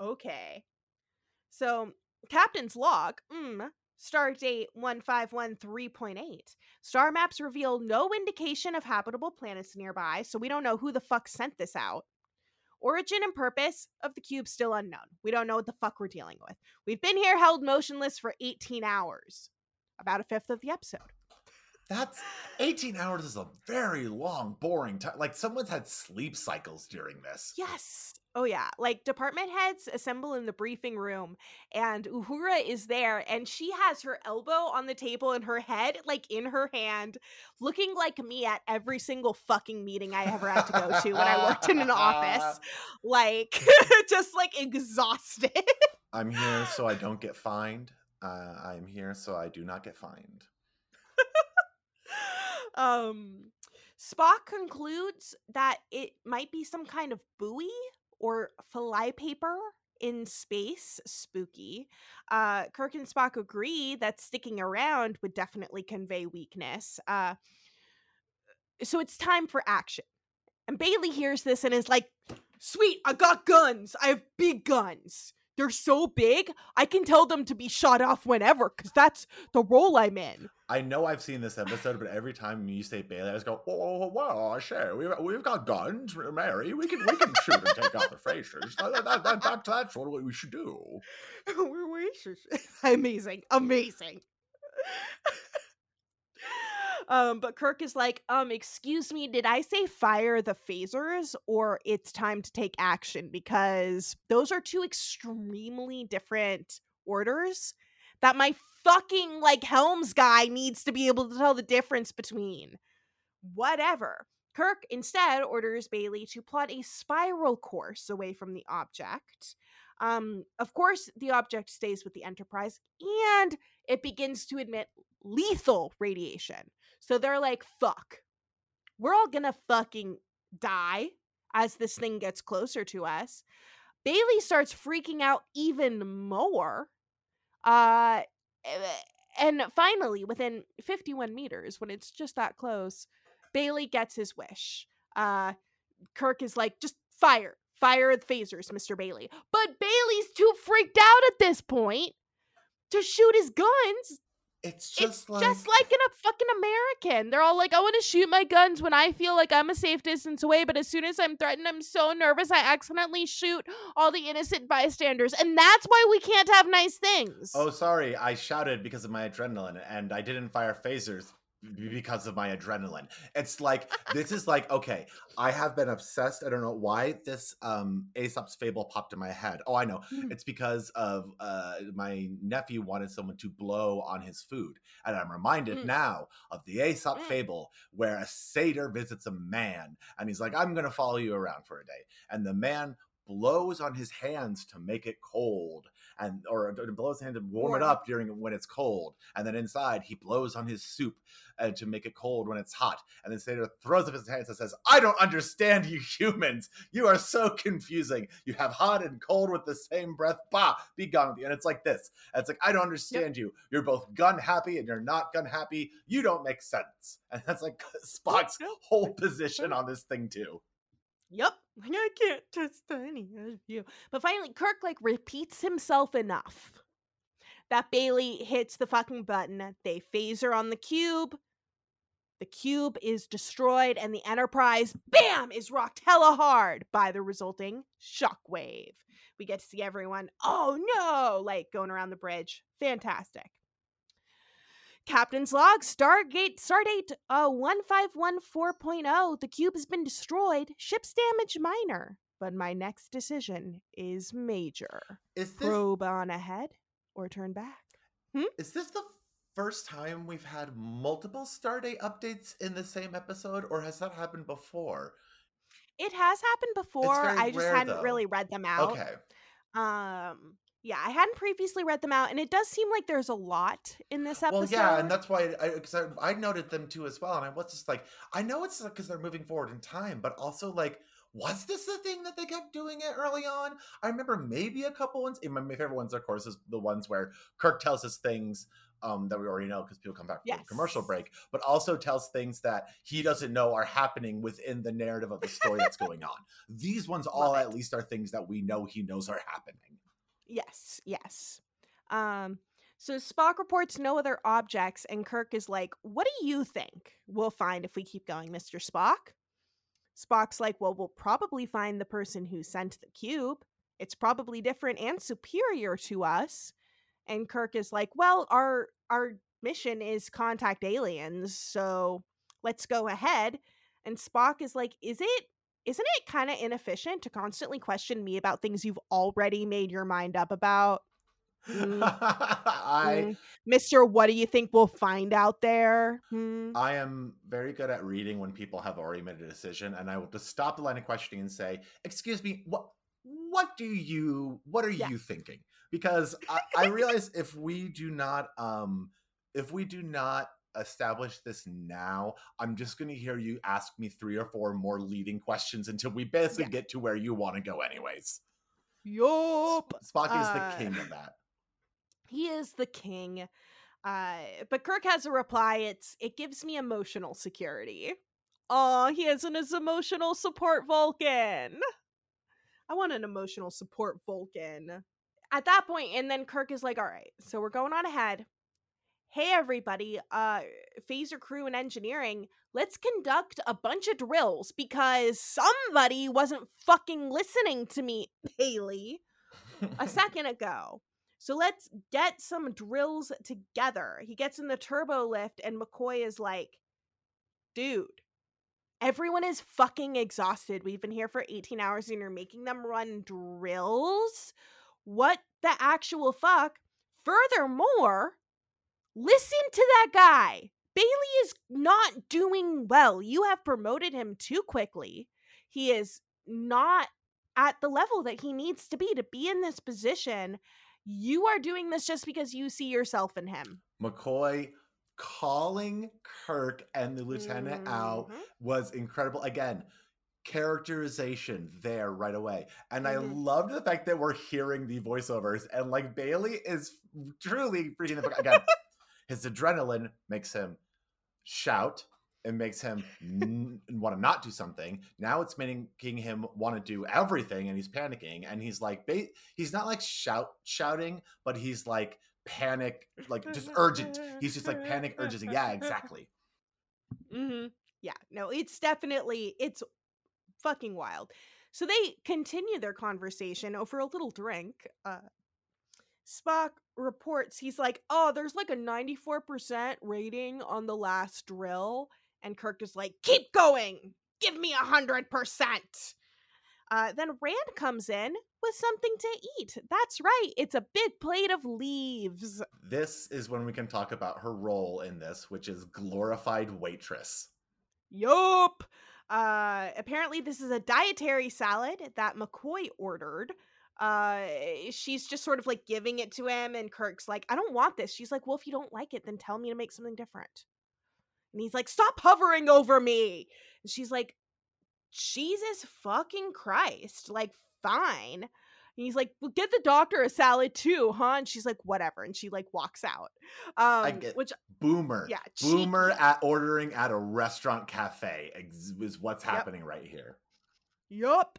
Okay. So Captain's log, mm, stardate 1513.8. Star maps reveal no indication of habitable planets nearby, so we don't know who the fuck sent this out. Origin and purpose of the cube still unknown. We don't know what the fuck we're dealing with. We've been here held motionless for 18 hours about a fifth of the episode. That's 18 hours is a very long, boring time. Like someone's had sleep cycles during this. Yes. Oh yeah. Like department heads assemble in the briefing room and Uhura is there and she has her elbow on the table and her head like in her hand, looking like me at every single fucking meeting I ever had to go to when I worked in an office. Like just like exhausted. I'm here so I don't get fined. Uh, I'm here so I do not get fined. um Spock concludes that it might be some kind of buoy or flypaper in space. Spooky. Uh, Kirk and Spock agree that sticking around would definitely convey weakness. Uh, so it's time for action. And Bailey hears this and is like, Sweet, I got guns. I have big guns. They're so big, I can tell them to be shot off whenever, because that's the role I'm in. I know I've seen this episode, but every time you say Bailey, I just go, "Oh, well, sure, we've, we've got guns, Mary. We can we can shoot and take out the faces. That, that, that, that, that's what we should do." We're racist. Amazing, amazing. um, but Kirk is like, um, excuse me, did I say fire the phasers or it's time to take action? Because those are two extremely different orders that my fucking like Helms guy needs to be able to tell the difference between. Whatever. Kirk instead orders Bailey to plot a spiral course away from the object. Um, of course, the object stays with the Enterprise and it begins to emit lethal radiation. So they're like, fuck, we're all gonna fucking die as this thing gets closer to us. Bailey starts freaking out even more. Uh, and finally, within 51 meters, when it's just that close, Bailey gets his wish. Uh, Kirk is like, just fire, fire the phasers, Mr. Bailey. But Bailey's too freaked out at this point to shoot his guns. It's just it's like just like in a fucking American. They're all like, I want to shoot my guns when I feel like I'm a safe distance away, but as soon as I'm threatened, I'm so nervous I accidentally shoot all the innocent bystanders. And that's why we can't have nice things. Oh, sorry, I shouted because of my adrenaline, and I didn't fire phasers because of my adrenaline. It's like this is like okay, I have been obsessed. I don't know why this um Aesop's fable popped in my head. Oh, I know. It's because of uh my nephew wanted someone to blow on his food, and I'm reminded Mm. now of the Aesop Mm. fable where a satyr visits a man, and he's like, "I'm going to follow you around for a day," and the man blows on his hands to make it cold and or blows his hand to warm it up during when it's cold and then inside he blows on his soup uh, to make it cold when it's hot and then Satyr throws up his hands and says I don't understand you humans. You are so confusing. You have hot and cold with the same breath. Bah be gone with you. And it's like this. And it's like I don't understand you. You're both gun happy and you're not gun happy. You don't make sense. And that's like Spock's whole position on this thing too. Yep. Like, I can't trust any of you. But finally, Kirk like repeats himself enough that Bailey hits the fucking button. They phaser on the cube. The cube is destroyed, and the Enterprise, bam, is rocked hella hard by the resulting shockwave. We get to see everyone, oh no, like going around the bridge. Fantastic. Captain's log, Stargate, Stardate uh, 1514.0. oh. The cube has been destroyed. Ship's damage minor. But my next decision is major. is this Probe on ahead or turn back. Is this the first time we've had multiple Stardate updates in the same episode, or has that happened before? It has happened before. I just rare, hadn't though. really read them out. Okay. Um yeah, I hadn't previously read them out and it does seem like there's a lot in this episode. Well, yeah, and that's why I because I, I noted them too as well, and I was just like, I know it's because they're moving forward in time, but also like, was this the thing that they kept doing it early on? I remember maybe a couple ones. My favorite ones, of course, is the ones where Kirk tells us things um, that we already know because people come back from the commercial break, but also tells things that he doesn't know are happening within the narrative of the story that's going on. These ones all it. at least are things that we know he knows are happening. Yes, yes. Um, so Spock reports no other objects, and Kirk is like, What do you think we'll find if we keep going, Mr. Spock? Spock's like, Well, we'll probably find the person who sent the cube. It's probably different and superior to us. And Kirk is like, Well, our our mission is contact aliens, so let's go ahead. And Spock is like, Is it isn't it kind of inefficient to constantly question me about things you've already made your mind up about? Mm, I mm. Mister, what do you think we'll find out there? Hmm? I am very good at reading when people have already made a decision, and I will just stop the line of questioning and say, "Excuse me, what? What do you? What are Yeah. you thinking?" Because I, I realize if we do not, um, if we do not establish this now, I'm just going to hear you ask me three or four more leading questions until we basically Yeah. get to where you want to go, anyways. Yup. Spock is Uh, the king of that. He is the king. Uh, but Kirk has a reply. It's it gives me emotional security. Oh, he has an his emotional support Vulcan. I want an emotional support Vulcan. At that point, and then Kirk is like, all right, so we're going on ahead. Hey everybody, uh phaser crew and engineering, let's conduct a bunch of drills because somebody wasn't fucking listening to me, Haley a second ago. So let's get some drills together. He gets in the turbo lift, and McCoy is like, dude, everyone is fucking exhausted. We've been here for 18 hours and you're making them run drills? What the actual fuck? Furthermore, listen to that guy. Bailey is not doing well. You have promoted him too quickly. He is not at the level that he needs to be to be in this position. You are doing this just because you see yourself in him. McCoy calling Kirk and the lieutenant out Mhm. was incredible. Again, characterization there right away. And I Mhm. loved the fact that we're hearing the voiceovers and like Bailey is truly freaking the fuck again. his adrenaline makes him shout. It makes him n- want to not do something. Now it's making him want to do everything, and he's panicking. And he's like, ba- he's not like shout shouting, but he's like panic, like just urgent. He's just like panic urgency. Yeah, exactly. hmm Yeah, no, it's definitely it's fucking wild. So they continue their conversation over a little drink. Uh Spock reports he's like, "Oh, there's like a 94% rating on the last drill." And Kirk is like, "Keep going. Give me a 100%." Uh, then Rand comes in with something to eat. That's right. It's a big plate of leaves. This is when we can talk about her role in this, which is glorified waitress. Yup. Uh, apparently, this is a dietary salad that McCoy ordered. Uh, she's just sort of like giving it to him, and Kirk's like, I don't want this. She's like, Well, if you don't like it, then tell me to make something different. And he's like, Stop hovering over me. And she's like, Jesus fucking Christ. Like, fine. And he's like, well, get the doctor a salad too, huh? And she's like, whatever. And she like walks out. Um, get- which Boomer. Yeah, Boomer at ordering at a restaurant cafe is what's Yep. happening right here. Yup.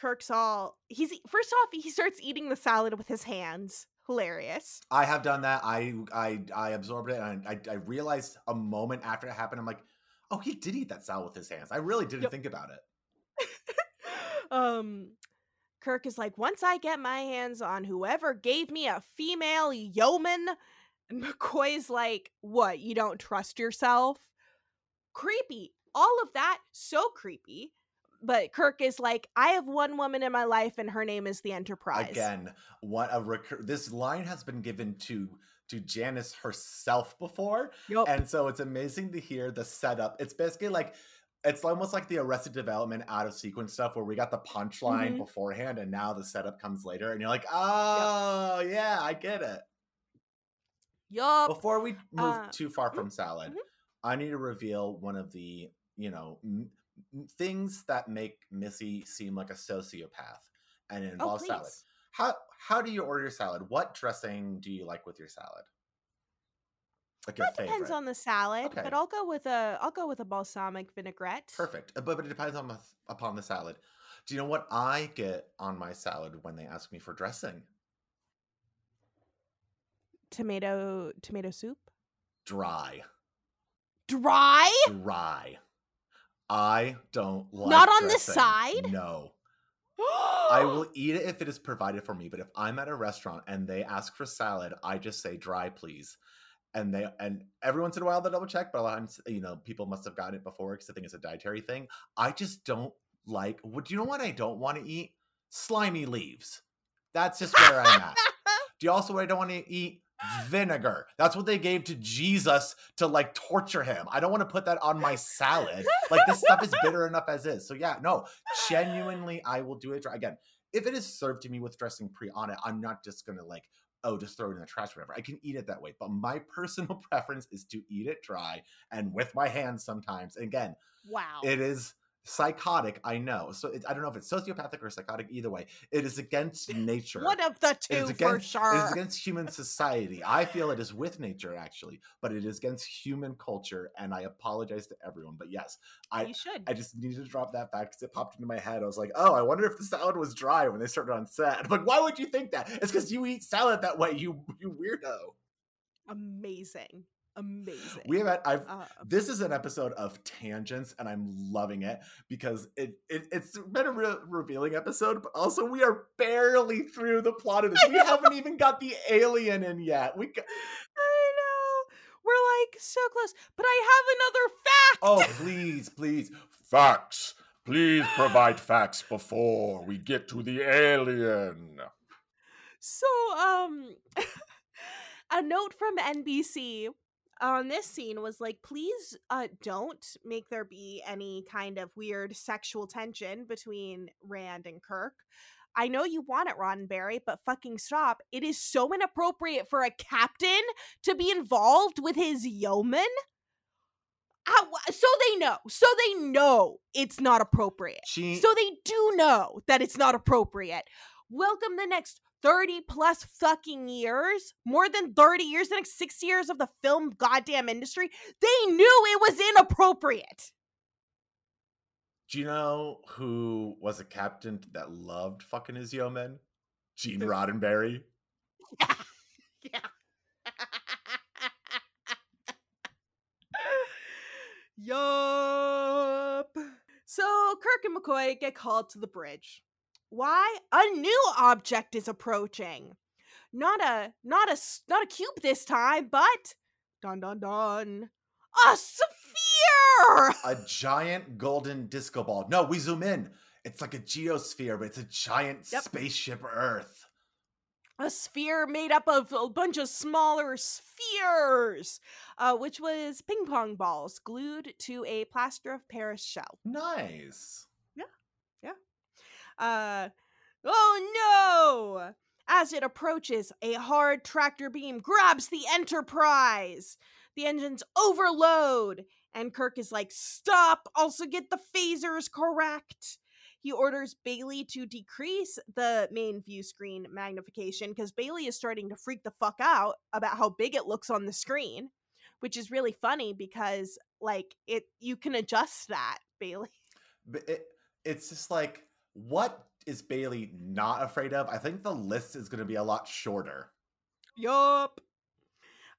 Kirk's all he's first off, he starts eating the salad with his hands. Hilarious. I have done that. I I I absorbed it, and I I realized a moment after it happened. I'm like, oh, he did eat that salad with his hands. I really didn't Yep. think about it. um Kirk is like, once I get my hands on whoever gave me a female yeoman, and McCoy's like, what, you don't trust yourself? Creepy. All of that, so creepy. But Kirk is like, I have one woman in my life, and her name is the Enterprise. Again, what a recur- this line has been given to to Janice herself before, Yup. and so it's amazing to hear the setup. It's basically like it's almost like the Arrested Development out of sequence stuff where we got the punchline Mhm. beforehand, and now the setup comes later, and you're like, oh yeah, I get it. Yup. Before we move Uh, too far mhm, from salad, mhm. I need to reveal one of the, you know, m- things that make Missy seem like a sociopath and it Oh, involves salad. How how do you order your salad? What dressing do you like with your salad? Like That depends favorite. on the salad, Okay. but I'll go with a I'll go with a balsamic vinaigrette. Perfect. Uh, But, but it depends on the upon the salad. Do you know what I get on my salad when they ask me for dressing? Tomato tomato soup. Dry. Dry? Dry. I don't like Not on the dressing. side? No. I will eat it if it is provided for me, but if I'm at a restaurant and they ask for salad, I just say dry, please. And they and every once in a while they double check, but a lot of times, you know, people must have gotten it before because I think it's a dietary thing. I just don't like. Would you know what I don't want to eat? Slimy leaves. That's just where I'm at. Do you also what I don't want to eat? Vinegar. That's what they gave to Jesus to like torture him. I don't want to put that on my salad. Like this stuff is bitter enough as is. So yeah, no, genuinely, I will do it dry. Again, if it is served to me with dressing pre on it, I'm not just gonna like, oh, just throw it in the trash, or whatever. I can eat it that way. But my personal preference is to eat it dry and with my hands sometimes. And again, wow. it is psychotic, I know. So it, I don't know if it's sociopathic or psychotic. Either way, it is against nature. One of the two is for against, sure. is against human society. I feel it is with nature, actually, but it is against human culture, and I apologize to everyone. But yes, I you should. I just needed to drop that fact because it popped into my head. I was like, oh, I wonder if the salad was dry when they started on set. I'm like, why would you think that? It's because you eat salad that way, you you weirdo. Amazing. Amazing. We have had, I've uh, this is an episode of tangents and i'm loving it because it, it it's been a re- revealing episode but also we are barely through the plot of this we haven't even got the alien in yet we got, I know. We're like so close. But I have another fact. oh please please Facts. Please provide facts before we get to the alien. So, um, a note from NBC on this scene was like, please uh, don't make there be any kind of weird sexual tension between Rand and Kirk. I know you want it, Roddenberry, but fucking stop. It is so inappropriate for a captain to be involved with his yeoman. How, so they know. So they know it's not appropriate. she So they do know that it's not appropriate. Welcome the next 30 plus fucking years, more than 30 years, the next 60 years of the film goddamn industry. They knew it was inappropriate. do you know who was a captain that loved fucking his yeomen? gene roddenberry Yeah. Yeah. yup. So Kirk and McCoy get called to the bridge. Why? A new object is approaching. Not a not a not a cube this time, but dun dun dun. A sphere! a giant golden disco ball no we zoom in it's like a geosphere but it's a giant Yep. spaceship earth a sphere made up of a bunch of smaller spheres, uh, which was ping pong balls glued to a plaster of Paris shell. nice Uh, oh no! As it approaches, a hard tractor beam grabs the Enterprise. The engines overload, and Kirk is like, Stop! Also, get the phasers correct. He orders Bailey to decrease the main view screen magnification because Bailey is starting to freak the fuck out about how big it looks on the screen, which is really funny because, like, it you can adjust that, Bailey. but it, it's just like what is bailey not afraid of i think the list is going to be a lot shorter Yup.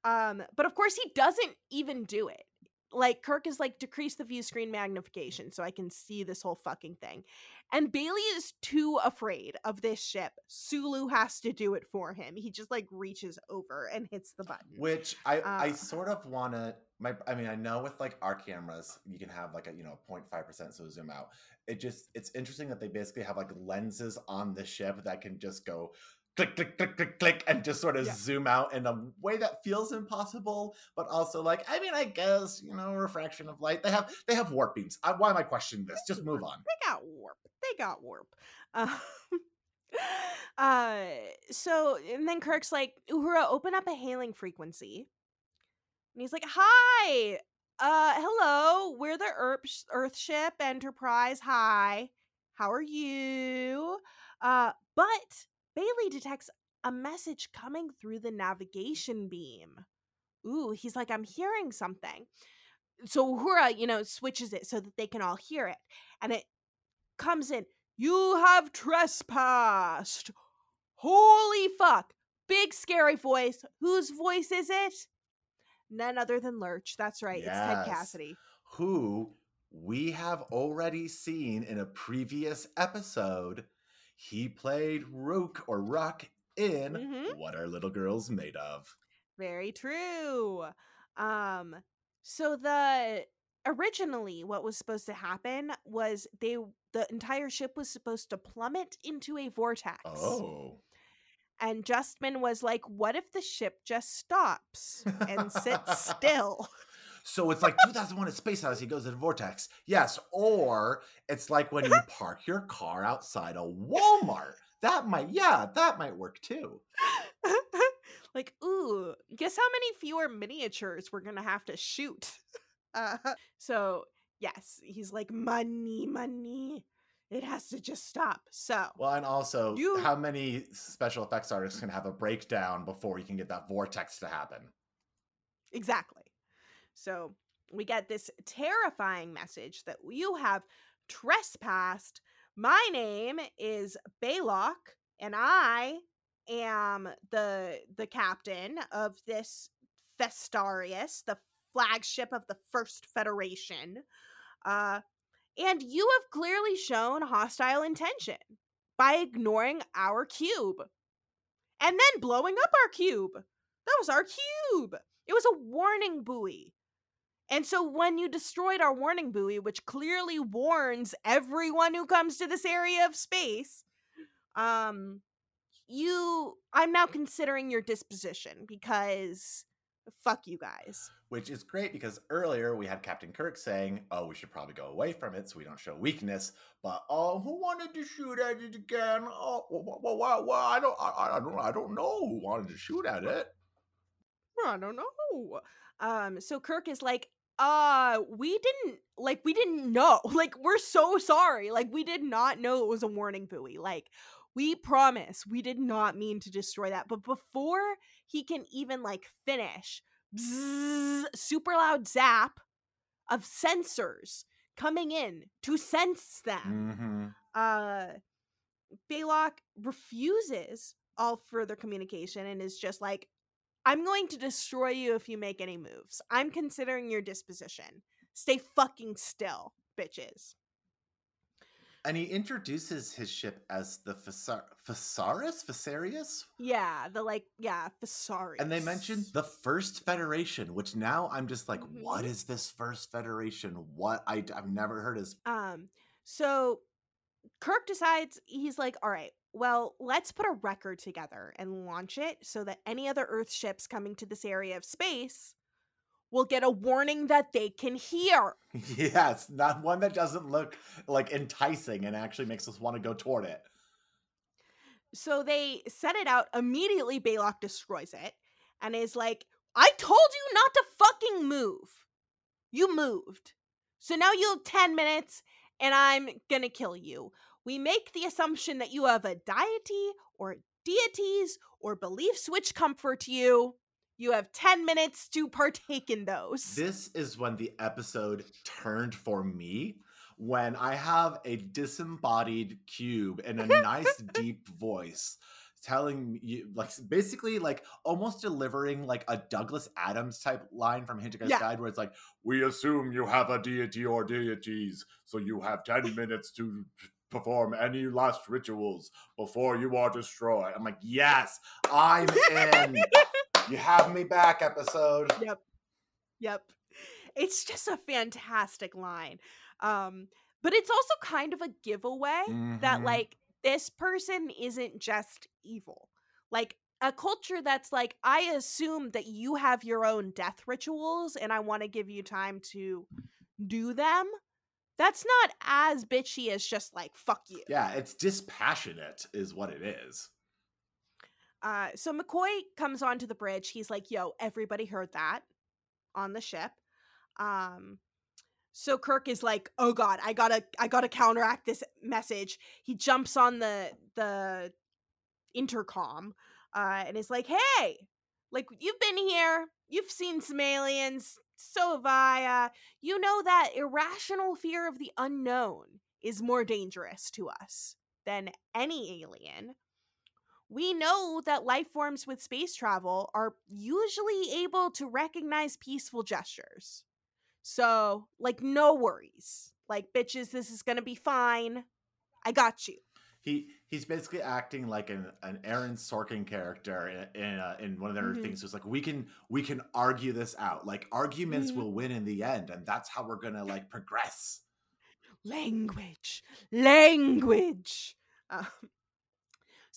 Um, but of course he doesn't even do it. like Kirk is like decrease the view screen magnification so I can see this whole fucking thing. And Bailey is too afraid of this ship. Sulu has to do it for him. He just like reaches over and hits the button. Which I I Uh. sort of want to my I mean I know with like our cameras you can have like a you know 0.5% so zoom out. It just it's interesting that they basically have like lenses on the ship that can just go click click click click click and just sort of Yeah. zoom out in a way that feels impossible but also like I mean I guess you know refraction of light. They have they have warp beams. I, why am I questioning this? Just move on. They got warp. They got warp. Um, uh, so and then Kirk's like, Uhura, open up a hailing frequency. And he's like, Hi, uh, hello, we're the Earth, Earth ship Enterprise. Hi, how are you? Uh, but Bailey detects a message coming through the navigation beam. Ooh, he's like, I'm hearing something. So Uhura, you know, switches it so that they can all hear it. And it comes in, You have trespassed. Holy fuck. Big scary voice. Whose voice is it? None other than Lurch. That's right. It's Ted Cassidy. who we have already seen in a previous episode. He played Rook or Ruck in Mhm. What Are Little Girls Made Of? Very true. Um so the originally what was supposed to happen was they the entire ship was supposed to plummet into a vortex. Oh. And Justman was like, "What if the ship just stops and sits still?" So it's like 2001 A Space Odyssey, he goes in a vortex. Yes. Or it's like when you park your car outside a Walmart. That might, yeah, that might work too. like, ooh, guess how many fewer miniatures we're gonna have to shoot? Uh, so yes, he's like, money, money. It has to just stop. So Well, and also, You- how many special effects artists can have a breakdown before you can get that vortex to happen? exactly. So we get this terrifying message that you have trespassed. My name is Balok, and I am the the captain of this Fesarius, the flagship of the First Federation. Uh, and you have clearly shown hostile intention by ignoring our cube and then blowing up our cube. That was our cube. It was a warning buoy. And so when you destroyed our warning buoy, which clearly warns everyone who comes to this area of space, um you I'm now considering your disposition because fuck you guys. Which is great because earlier we had Captain Kirk saying, "Oh, we should probably go away from it so we don't show weakness." But oh, who wanted to shoot at it again? Oh, well, well, well, well I don't, I, I don't, I don't know who wanted to shoot at it. I don't know. Um, so Kirk is like, uh, we didn't like we didn't know. Like, we're so sorry. Like, we did not know it was a warning buoy. Like, we promise we did not mean to destroy that. But before he can even like finish, bzzz, super loud zap of sensors coming in to sense them Mm-hmm. uh Balok refuses all further communication and is just like I'm going to destroy you if you make any moves. I'm considering your disposition. Stay fucking still, bitches. And he introduces his ship as the Phasaris, Phasarius, Yeah, the like, yeah, Thesarius. and they mentioned the First Federation, which now I'm just like, Mhm. what is this First Federation? What I, I've never heard of. Um, so Kirk decides he's like, all right, well, let's put a record together and launch it so that any other Earth ships coming to this area of space will get a warning that they can hear. Yes, not one that doesn't look like enticing and actually makes us want to go toward it. So they set it out. Immediately, Balok destroys it and is like, I told you not to fucking move. You moved. So now you have 10 minutes and I'm gonna kill you. We make the assumption that you have a deity or deities or beliefs which comfort you. You have 10 minutes to partake in those. This is when the episode turned for me. When I have a disembodied cube in a nice deep voice telling you like basically like almost delivering like a Douglas Adams type line from Hitchhiker's Yeah. Guide where it's like We assume you have a deity or deities, so you have 10 minutes to perform any last rituals before you are destroyed. I'm like, yes, I'm in. You have me back episode. Yep. Yep. It's just a fantastic line. Um, but it's also kind of a giveaway that Mhm. like this person isn't just evil. Like a culture that's like, I assume that you have your own death rituals and I want to give you time to do them. That's not as bitchy as just like fuck you. Yeah, it's dispassionate, is what it is. Uh, so McCoy comes onto the bridge. He's like, "Yo, everybody heard that on the ship." Um, so Kirk is like, "Oh God, I gotta, I gotta counteract this message." He jumps on the the intercom uh, and is like, "Hey, like you've been here, you've seen some aliens, so have I. Uh, you know that irrational fear of the unknown is more dangerous to us than any alien." We know that life forms with space travel are usually able to recognize peaceful gestures. So, like, no worries. Like, bitches, this is gonna be fine. I got you. He he's basically acting like an, an Aaron Sorkin character in in, uh, in one of their Mhm. things. It's like we can we can argue this out. Like arguments Mhm. will win in the end, and that's how we're gonna like progress. Language. Language. Um,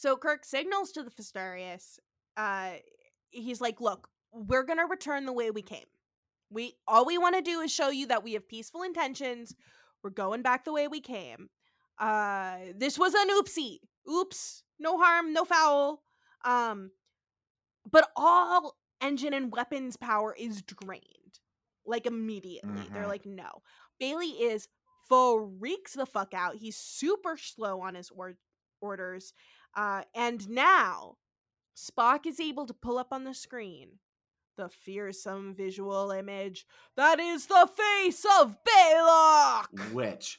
so Kirk signals to the Fesarius. Uh, he's like, look, we're gonna return the way we came. We all we want to do is show you that we have peaceful intentions. We're going back the way we came. Uh, this was an oopsie. Oops. No harm, no foul. Um, but all engine and weapons power is drained, like immediately. They're Mhm. like, no. Bailey is freaks the fuck out. He's super slow on his or- orders. Uh, and now Spock is able to pull up on the screen the fearsome visual image that is the face of Balok. Which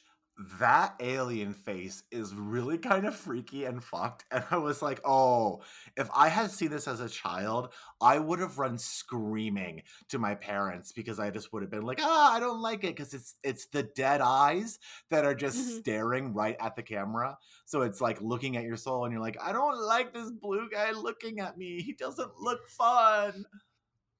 that alien face is really kind of freaky and fucked. And I was like, oh, if I had seen this as a child, I would have run screaming to my parents because I just would have been like, ah, I don't like it because it's it's the dead eyes that are just Mhm. staring right at the camera. So it's like looking at your soul, and you're like, I don't like this blue guy looking at me. He doesn't look fun.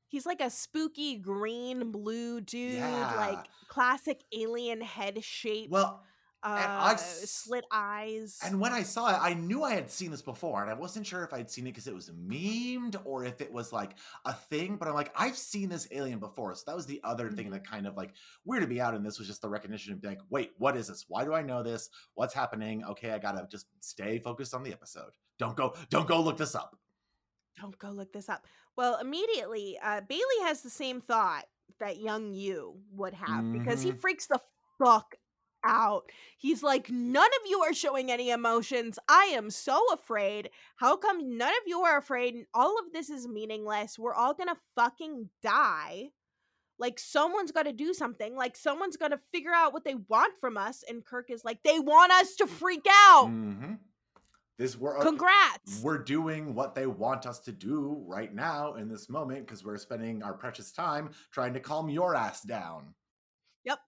He's like a spooky green blue dude, Yeah. like classic alien head shape. Well, uh, I slit eyes. And when I saw it, I knew I had seen this before, and I wasn't sure if I'd seen it because it was memed or if it was like a thing. But I'm like, I've seen this alien before, so that was the other thing Mhm. that kind of like weirded me out. And this was just the recognition of like, wait, what is this? Why do I know this? What's happening? Okay, I gotta just stay focused on the episode. Don't go, don't go look this up. Don't go look this up. Well, immediately, uh, Bailey has the same thought that young you would have because he Mhm. freaks the fuck out. He's like, none of you are showing any emotions. I am so afraid. How come none of you are afraid? And all of this is meaningless. We're all gonna fucking die. Like, someone's got to do something. Like, someone's got to figure out what they want from us. And Kirk is like, they want us to freak out. hmm This we're Congrats. we're doing what they want us to do right now in this moment because we're spending our precious time trying to calm your ass down. Yep.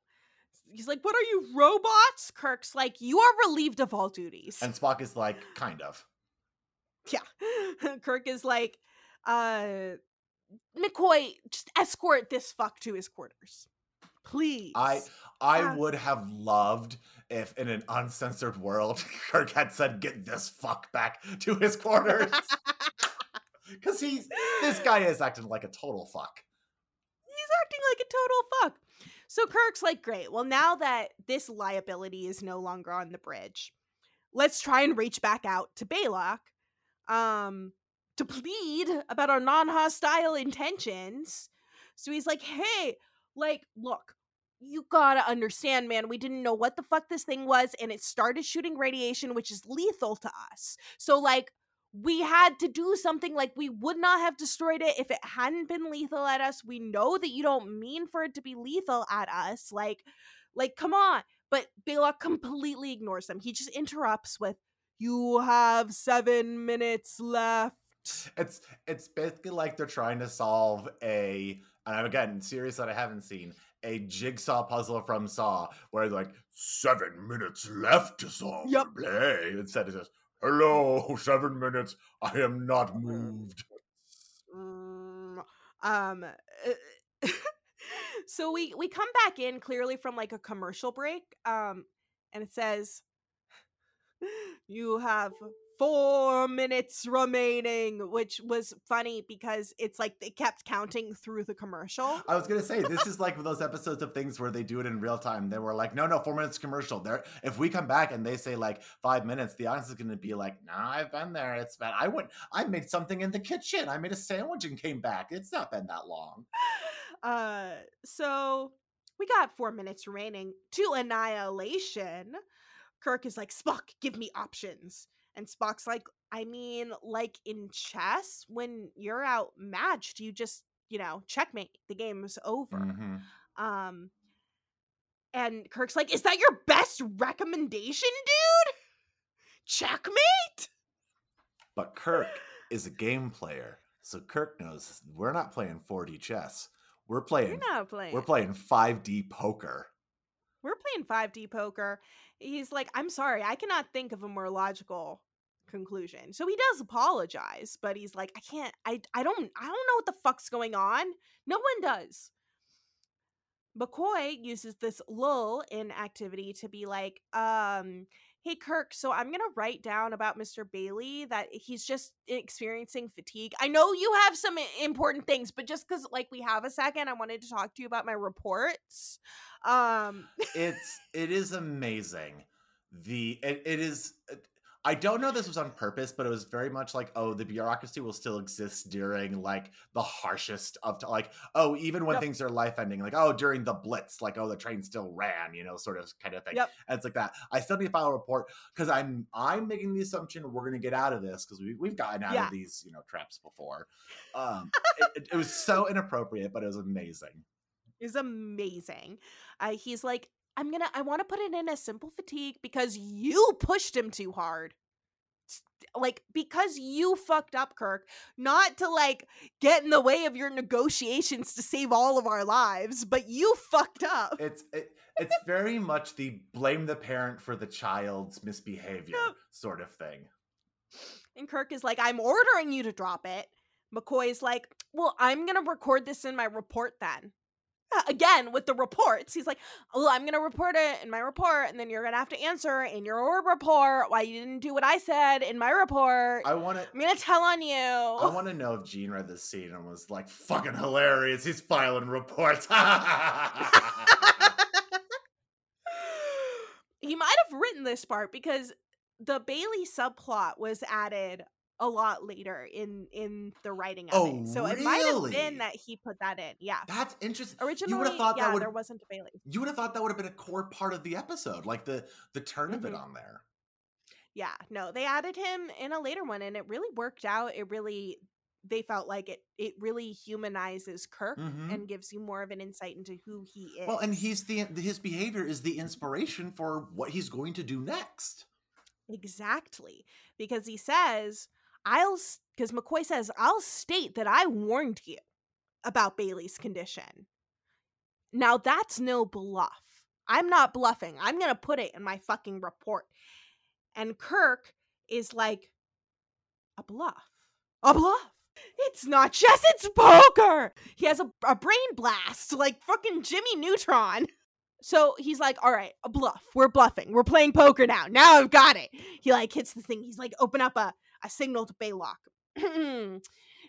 He's like, What are you, robots? Kirk's like, You are relieved of all duties. And Spock is like, kind of. yeah. Kirk is like, uh, McCoy, just escort this fuck to his quarters. Please. I I would have loved if in an uncensored world Kirk had said, "Get this fuck back to his quarters," because he's this guy is acting like a total fuck. He's acting like a total fuck. So Kirk's like, Great. Well, now that this liability is no longer on the bridge, let's try and reach back out to Balok um, to plead about our non hostile intentions. So he's like, Hey, like, look, you gotta understand, man. We didn't know what the fuck this thing was, and it started shooting radiation, which is lethal to us. So, like, we had to do something like we would not have destroyed it if it hadn't been lethal at us. We know that you don't mean for it to be lethal at us. Like, like, come on. But Balok completely ignores them. He just interrupts with, You have seven minutes left. It's it's basically like they're trying to solve a and I'm again serious that I haven't seen a jigsaw puzzle from Saw where like seven minutes left to solve Yep. the play. Instead it says, Hello, seven minutes. I am not moved. Mm, um uh, so we we come back in clearly from like a commercial break um and it says you have four minutes remaining which was funny because it's like they kept counting through the commercial I was gonna say this is like those episodes of things where they do it in real time. They were like, no, no, four minutes commercial. There, if we come back and they say like five minutes, the audience is gonna be like, nah, I've been there. It's been. I went. I made something in the kitchen. I made a sandwich and came back. It's not been that long. uh so we got four minutes remaining to annihilation kirk is like spock give me options and spock's like i mean like in chess when you're outmatched you just you know checkmate the game's over Mhm. um and kirk's like is that your best recommendation dude checkmate But Kirk is a game player, so Kirk knows we're not playing 4D chess. We're playing. not playing We're playing 5D poker. we're playing 5D poker. He's like, I'm sorry, I cannot think of a more logical conclusion. So he does apologize, but he's like, I can't, I, I don't, I don't know what the fuck's going on. No one does. McCoy uses this lull in activity to be like, um, hey Kirk, so I'm gonna write down about Mr. Bailey that he's just experiencing fatigue. I know you have some important things, but just because like we have a second, I wanted to talk to you about my reports. Um it's it is amazing the it, it is i don't know this was on purpose but it was very much like oh the bureaucracy will still exist during like the harshest of t- like oh even when Yep. things are life ending like oh during the blitz like oh the train still ran you know sort of kind of thing Yep. and it's like that i still need to file a report because i'm i'm making the assumption we're going to get out of this because we, we've gotten out Yeah. of these you know traps before um it, it- it was so inappropriate but it was amazing is amazing. Uh, he's like, I'm gonna, I want to put it in as simple fatigue because you pushed him too hard. Like, because you fucked up, Kirk, not to like get in the way of your negotiations to save all of our lives, but you fucked up. it's it, it's very much the blame the parent for the child's misbehavior sort of thing. And Kirk is like, I'm ordering you to drop it. McCoy's like, Well, I'm to record this in my report then. Again, with the reports, he's like, Oh, I'm going to report it in my report, and then you're going to have to answer in your report why you didn't do what I said in my report. I want to. I'm to tell on you. I want to know if Gene read this scene and was like, "Fucking hilarious! He's filing reports." he might have written this part because the Bailey subplot was added a lot later in in the writing of Oh, it. So it might have been that he put that in. Yeah. That's interesting. Originally, thought that yeah, would- there wasn't a Bailey. You would have thought that would have been a core part of the episode, like the the turn of it Mhm. on there. Yeah, no, they added him in a later one, and it really worked out. It really, they felt like it. It really humanizes Kirk Mhm. and gives you more of an insight into who he is. Well, and he's the his behavior is the inspiration for what he's going to do next. exactly because he says, "I'll," because McCoy says, "I'll state that I warned you about Bailey's condition." Now that's no bluff. I'm not bluffing. I'm gonna put it in my fucking report. And Kirk is like, a bluff. A bluff. It's not chess, it's poker. He has a, a brain blast like fucking Jimmy Neutron. So he's like, all right, a bluff. We're bluffing. We're playing poker now. Now I've got it. He like hits the thing. He's like, open up a, a signaled to Balok.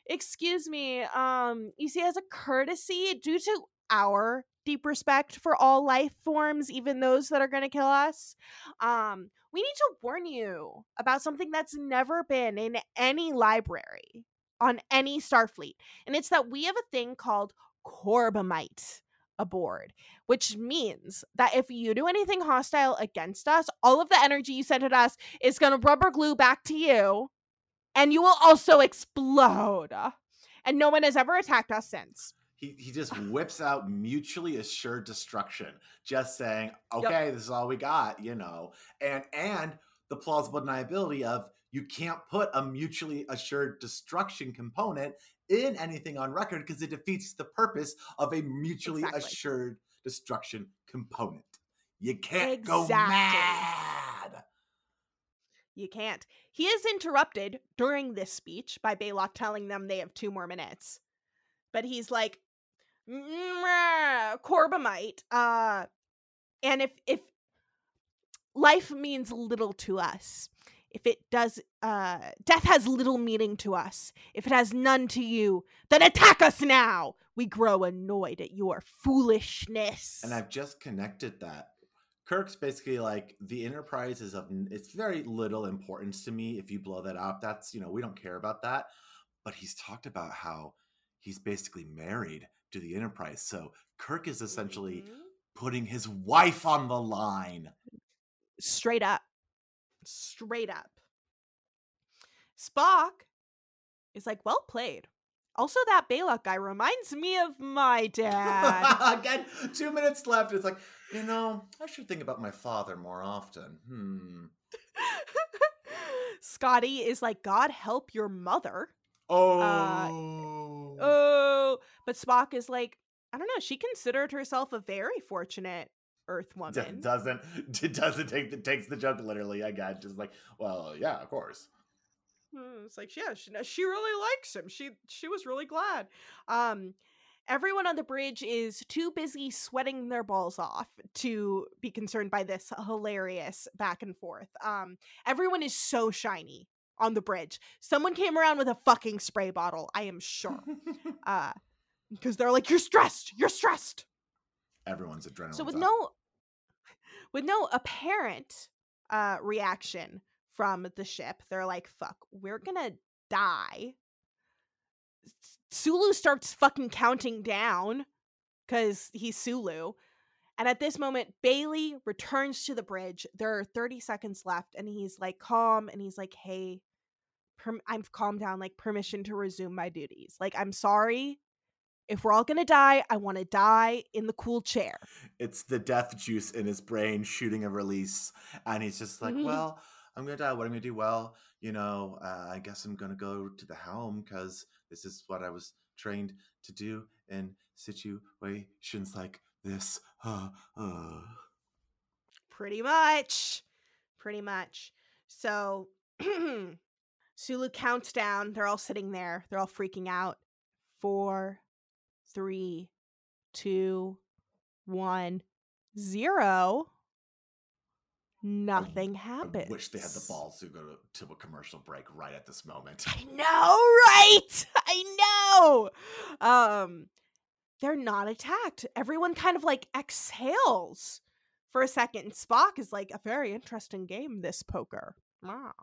Excuse me. Um, you see, as a courtesy, due to our deep respect for all life forms, even those that are gonna kill us, um, we need to warn you about something that's never been in any library on any Starfleet. And it's that we have a thing called Corbomite aboard, which means that if you do anything hostile against us, all of the energy you sent at us is going to rubber glue back to you, and you will also explode. And no one has ever attacked us since. He he just whips out mutually assured destruction, just saying, "Okay, this is all we got," you know. And and the plausible deniability of you can't put a mutually assured destruction component in anything on record because it defeats the purpose of a mutually Exactly. assured destruction component. You can't go Exactly. mad. You can't. He is interrupted during this speech by Balok telling them they have two more minutes. But he's like, "Mwah, Corbomite, uh, and if if life means little to us, if it does, uh, death has little meaning to us. If it has none to you, then attack us now. We grow annoyed at your foolishness. And I've just connected that. Kirk's basically like the Enterprise is of it's very little importance to me if you blow that up. That's you know we don't care about that. But he's talked about how he's basically married to the Enterprise. So Kirk is essentially Mhm. putting his wife on the line. straight up straight up spock is like well played also that Balok guy reminds me of my dad Again, two minutes left. It's like, you know, I should think about my father more often. Hmm. scotty is like god help your mother Oh. oh but spock is like i don't know she considered herself a very fortunate earth D- woman doesn't it doesn't take the takes the joke literally. I got just like, well, yeah, of course. Hmm, It's like, yeah, she, she really likes him. She she was really glad. Um, everyone on the bridge is too busy sweating their balls off to be concerned by this hilarious back and forth. Um, everyone is so shiny on the bridge. Someone came around with a fucking spray bottle. I am sure. Uh, because they're like, you're stressed. You're stressed. Everyone's adrenaline. So with no with no apparent uh reaction from the ship, they're like, fuck, we're gonna die. Sulu starts fucking counting down because he's Sulu. And at this moment, Bailey returns to the bridge. There are 30 seconds left, and he's like calm and he's like, hey, perm- I've calmed down, like permission to resume my duties. Like, I'm sorry. If we're all gonna die, I want to die in the cool chair. it's the death juice in his brain shooting a release, and he's just like, Mhm. well, I'm gonna die. What am I gonna do? Well, you know, uh, I guess I'm gonna go to the helm because this is what I was trained to do in situations like this. Uh, uh. Pretty much. Pretty much. So Sulu counts down. They're all sitting there. They're all freaking out. Four, three, two, one, zero. Nothing happens. I wish they had the balls to go to, to a commercial break right at this moment. I know, right? I know. Um, they're not attacked. Everyone kind of like exhales for a second. Spock is like a very interesting game. This poker. Ah.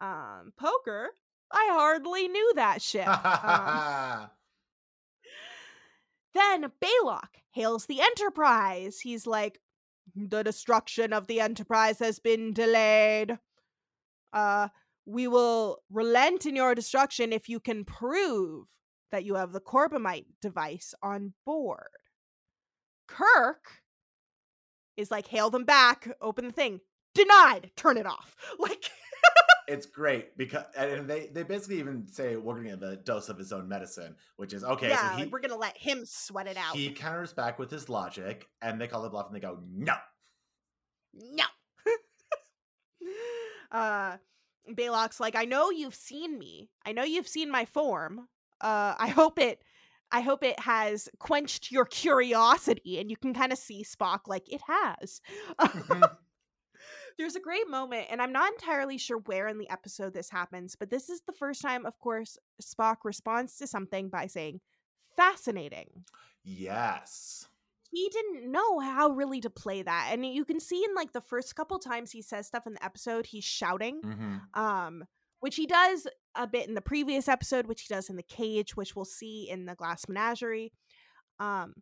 Um, poker. I hardly knew that shit. Um, then Balok hails the Enterprise. He's like, the destruction of the Enterprise has been delayed. Uh, we will relent in your destruction if you can prove that you have the Corbomite device on board. Kirk is like, hail them back, open the thing. Denied, turn it off. Like, it's great because and they they basically even say we're gonna give a dose of his own medicine, which is okay. yeah, so he, like, we're gonna let him sweat it out. he counters back with his logic, and they call the bluff, and they go, "No, No. uh Balok's like, I know you've seen me. I know you've seen my form. Uh I hope it I hope it has quenched your curiosity and you can kind of see Spock like it has. There's a great moment and I'm not entirely sure where in the episode this happens, but this is the first time of course Spock responds to something by saying fascinating yes." he didn't know how really to play that and you can see in like the first couple times he says stuff in the episode he's shouting Mhm. um which he does a bit in the previous episode which he does in the cage which we'll see in the glass menagerie um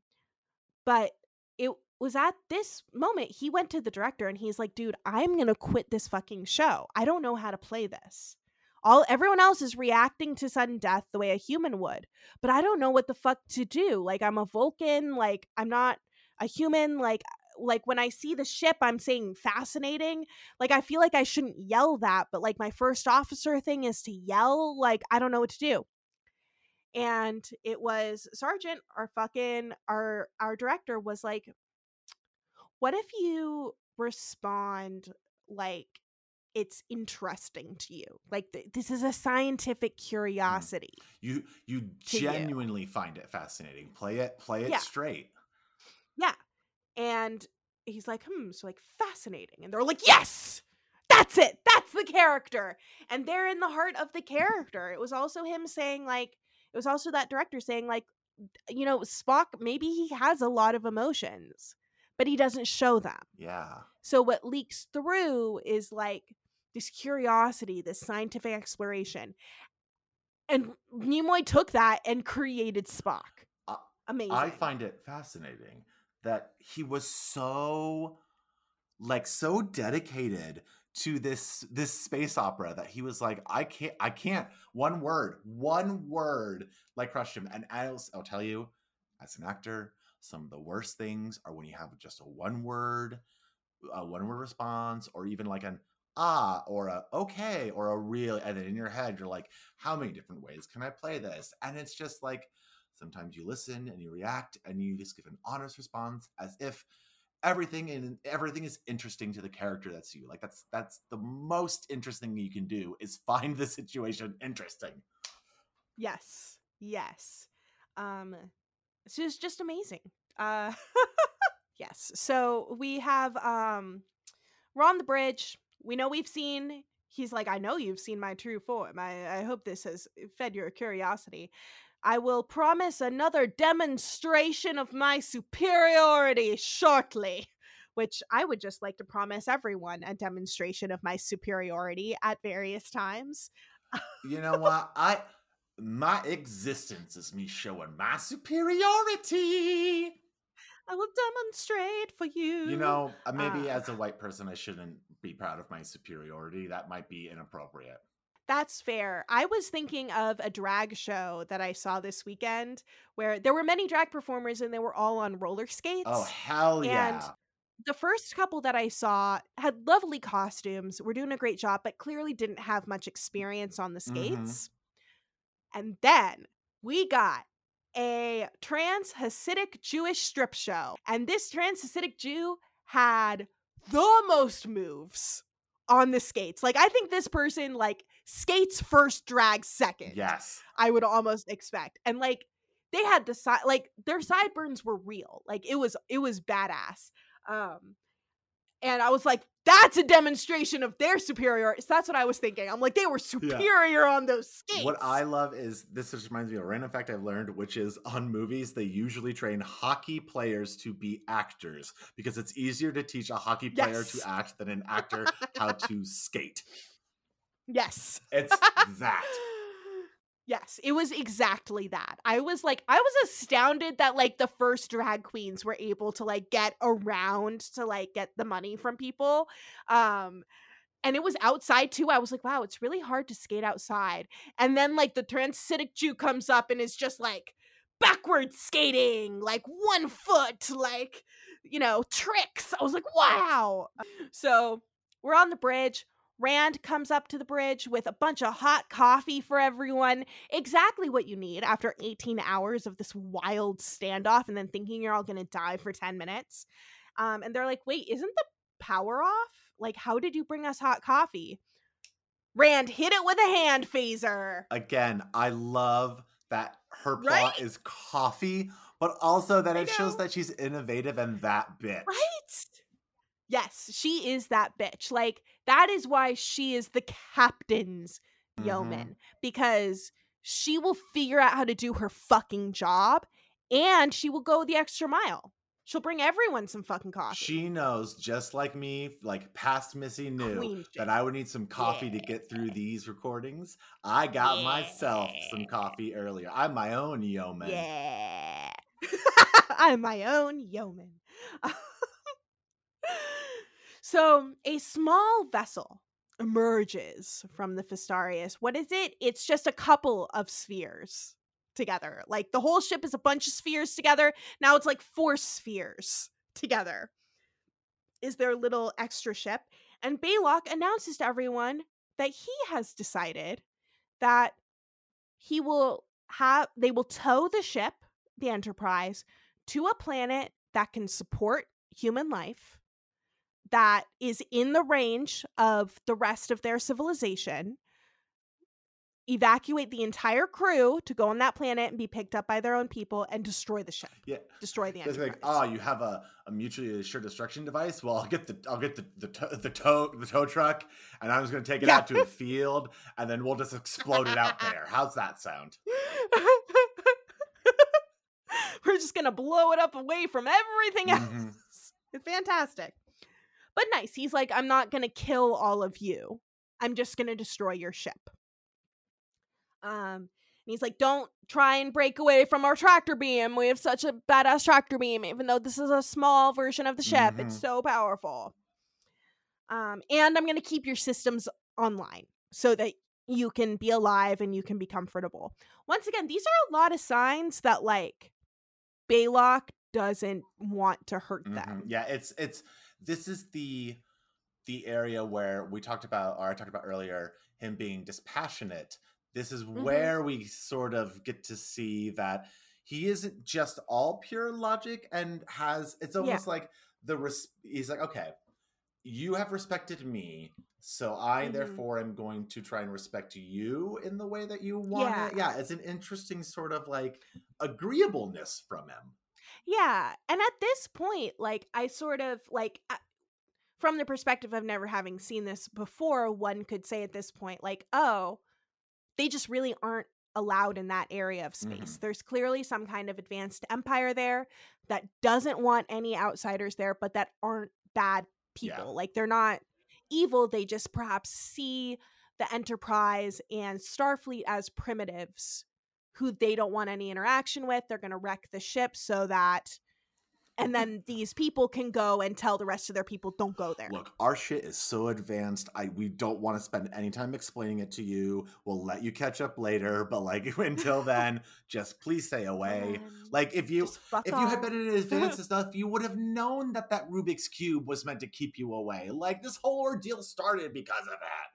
but it was at this moment he went to the director and he's like dude i'm gonna quit this fucking show i don't know how to play this all everyone else is reacting to sudden death the way a human would but i don't know what the fuck to do like i'm a vulcan like i'm not a human like like when I see the ship, I'm saying fascinating. Like I feel like I shouldn't yell that, but like my first officer thing is to yell. Like I don't know what to do. And it was Sargent, our fucking our our director was like, what if you respond like it's interesting to you? Like th- this is a scientific curiosity You you To you. genuinely find it fascinating. Play it play it Yeah. straight. yeah. And he's like hmm so like fascinating. And they're like yes! That's it! That's the character! And they're in the heart of the character. It was also him saying like it was also that director saying like you know spock maybe he has a lot of emotions but he doesn't show them Yeah. So what leaks through is like this curiosity, this scientific exploration. And Nimoy took that and created Spock. Amazing. I find it fascinating that he was so like so dedicated to this this space opera that he was like I can't I can't one word one word like crushed him and I'll, I'll tell you as an actor some of the worst things are when you have just a one word a one word response or even like an ah or a okay or a really and then in your head you're like how many different ways can I play this and it's just like Sometimes you listen and you react and you just give an honest response as if everything in everything is interesting to the character that's you. Like that's that's the most interesting you can do is find the situation interesting. yes. Yes. Um it's just amazing. Uh yes. So we have um we're on the bridge. We know we've seen he's like, I know you've seen my true form. I, I hope this has fed your curiosity. I will promise another demonstration of my superiority shortly. Which I would just like to promise everyone a demonstration of my superiority at various times. You know what? I my existence is me showing my superiority. I will demonstrate for you. You know, uh, maybe Uh, as a white person I shouldn't be proud of my superiority. That might be inappropriate. That's fair. I was thinking of a drag show that I saw this weekend where there were many drag performers and they were all on roller skates. Oh hell yeah. And the first couple that I saw had lovely costumes, were doing a great job, but clearly didn't have much experience on the Mhm. skates. And then we got a trans Hasidic Jewish strip show. And this trans Hasidic Jew had the most moves on the skates. Like I think this person like skates first, drag second. yes. I would almost expect. And like they had the side like their sideburns were real. Like it was it was badass. Um and I was like, that's a demonstration of their superiority. So that's what I was thinking. I'm like, they were superior on those skates. What I love is this just reminds me of a random fact I've learned, which is on movies, they usually train hockey players to be actors because it's easier to teach a hockey player Yes. to act than an actor how to skate. Yes. It's that. Yes, it was exactly that. I was like, I was astounded that like the first drag queens were able to like get around to like get the money from people. Um and it was outside too. I was like, wow, it's really hard to skate outside. And then like the transcitic Jew comes up and is just like backward skating, like one foot, like, you know, tricks. I was like, wow. So we're on the bridge. Rand comes up to the bridge with a bunch of hot coffee for everyone. Exactly what you need after 18 hours of this wild standoff and then thinking you're all going to die for 10 minutes. Um, and they're like, wait, isn't the power off? Like, how did you bring us hot coffee? Rand hit it with a hand phaser. Again, I love that her plot Right? is coffee, but also that I it shows that she's innovative and that bitch. Right? Yes, she is that bitch. Like, that is why she is the captain's Mhm. yeoman because she will figure out how to do her fucking job and she will go the extra mile. She'll bring everyone some fucking coffee. She knows, just like me, like past Missy knew that. I would need some coffee to get through these recordings. I got myself some coffee earlier. I'm my own yeoman. Yeah. I'm my own yeoman. so, a small vessel emerges from the Fesarius. What is it? It's just a couple of spheres together. Like the whole ship is a bunch of spheres together. Now it's like four spheres together. is their little extra ship, and Balok announces to everyone that he has decided that he will have they will tow the ship, the Enterprise, to a planet that can support human life that is in the range of the rest of their civilization evacuate the entire crew to go on that planet and be picked up by their own people and destroy the ship Yeah. destroy the It's enterprise like, oh, you have a, a mutually assured destruction device. Well, I'll get the I'll get the the tow, the tow the tow truck, and I'm just gonna take it Yeah. out to a field, and then we'll just explode it out there. How's that sound? we're just gonna blow it up away from everything else Mhm. it's fantastic but nice he's like i'm not gonna kill all of you. I'm just gonna destroy your ship. Um and he's like don't try and break away from our tractor beam. We have such a badass tractor beam even though this is a small version of the ship. It's Mhm. so powerful. Um and i'm gonna keep your systems online so that you can be alive and you can be comfortable. Once again these are a lot of signs that like Balok doesn't want to hurt Mhm. them. Yeah, it's it's this is the the area where we talked about or I talked about earlier him being dispassionate. This is Mhm. where we sort of get to see that he isn't just all pure logic and has it's Yeah. almost like the res- he's like okay, you have respected me, so I Mhm. therefore am going to try and respect you in the way that you want Yeah. it. Yeah, it's an interesting sort of like agreeableness from him. Yeah. And at this point, like, I sort of like, from the perspective of never having seen this before, one could say at this point, like, oh, they just really aren't allowed in that area of space. Mhm. There's clearly some kind of advanced empire there that doesn't want any outsiders there, but that aren't bad Yeah. people. Like, they're not evil. They just perhaps see the Enterprise and Starfleet as primitives who they don't want any interaction with. They're going to wreck the ship so that. And then these people can go and tell the rest of their people, don't go there. Look, our shit is so advanced. I we don't want to spend any time explaining it to you. We'll let you catch up later, but like until then, just please stay away. Man, Like if you if you had been in advanced stuff, you would have known that that Rubik's cube was meant to keep you away. Like this whole ordeal started because of that.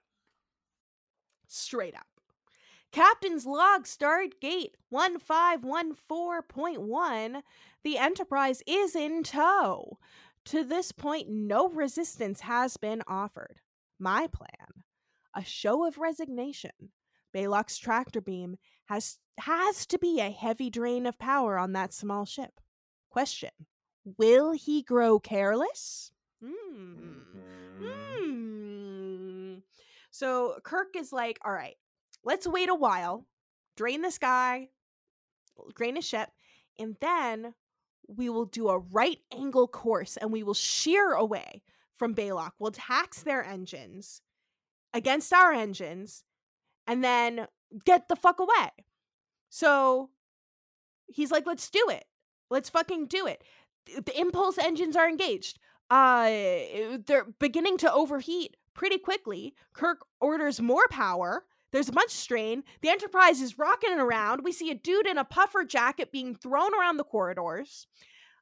straight up. Captain's log stardate 1514.1. The Enterprise is in tow. To this point, no resistance has been offered. My plan a show of resignation. Balok's tractor beam has has to be a heavy drain of power on that small ship. Question Will he grow careless? Hmm. Mhm. Hmm. So Kirk is like, all right, let's wait a while, drain this guy, drain his ship, and then we will do a right angle course and we will shear away from Balok. We'll tax their engines against our engines and then get the fuck away. So he's like, let's do it. Let's fucking do it. The impulse engines are engaged. Uh, they're beginning to overheat pretty quickly. Kirk orders more power. There's a bunch of strain. The Enterprise is rocking around. We see a dude in a puffer jacket being thrown around the corridors.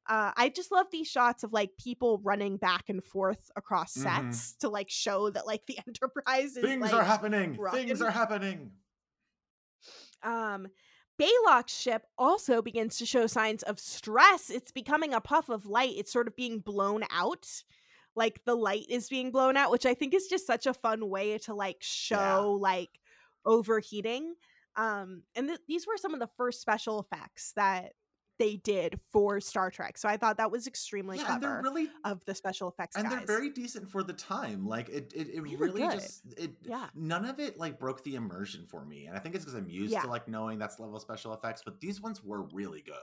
Uh, I just love these shots of like people running back and forth across Mhm. sets to like show that like the Enterprise is Things like, are happening. rockin'. Things are happening. um Balok's ship also begins to show signs of stress. It's becoming a puff of light. It's sort of being blown out. Like the light is being blown out, which I think is just such a fun way to like show like overheating. Um and th- these were some of the first special effects that they did for Star Trek. So I thought that was extremely yeah, and clever they're really of the special effects and guys. they're very decent for the time. Like it, it, it Really just it. Yeah. None of it like broke the immersion for me, and I think it's because I'm used Yeah. to like knowing that's level special effects. But these ones were really good.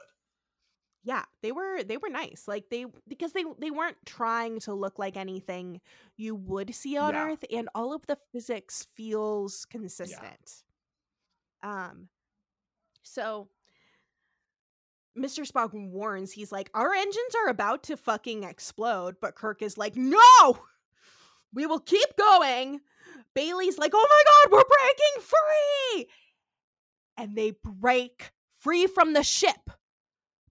Yeah they were they were nice like they because they they weren't trying to look like anything you would see on Yeah. earth and all of the physics feels consistent. Um so mr spock warns he's like our engines are about to fucking explode but kirk is like no! We will keep going! Bailey's like oh my god we're breaking free! And they break free from the ship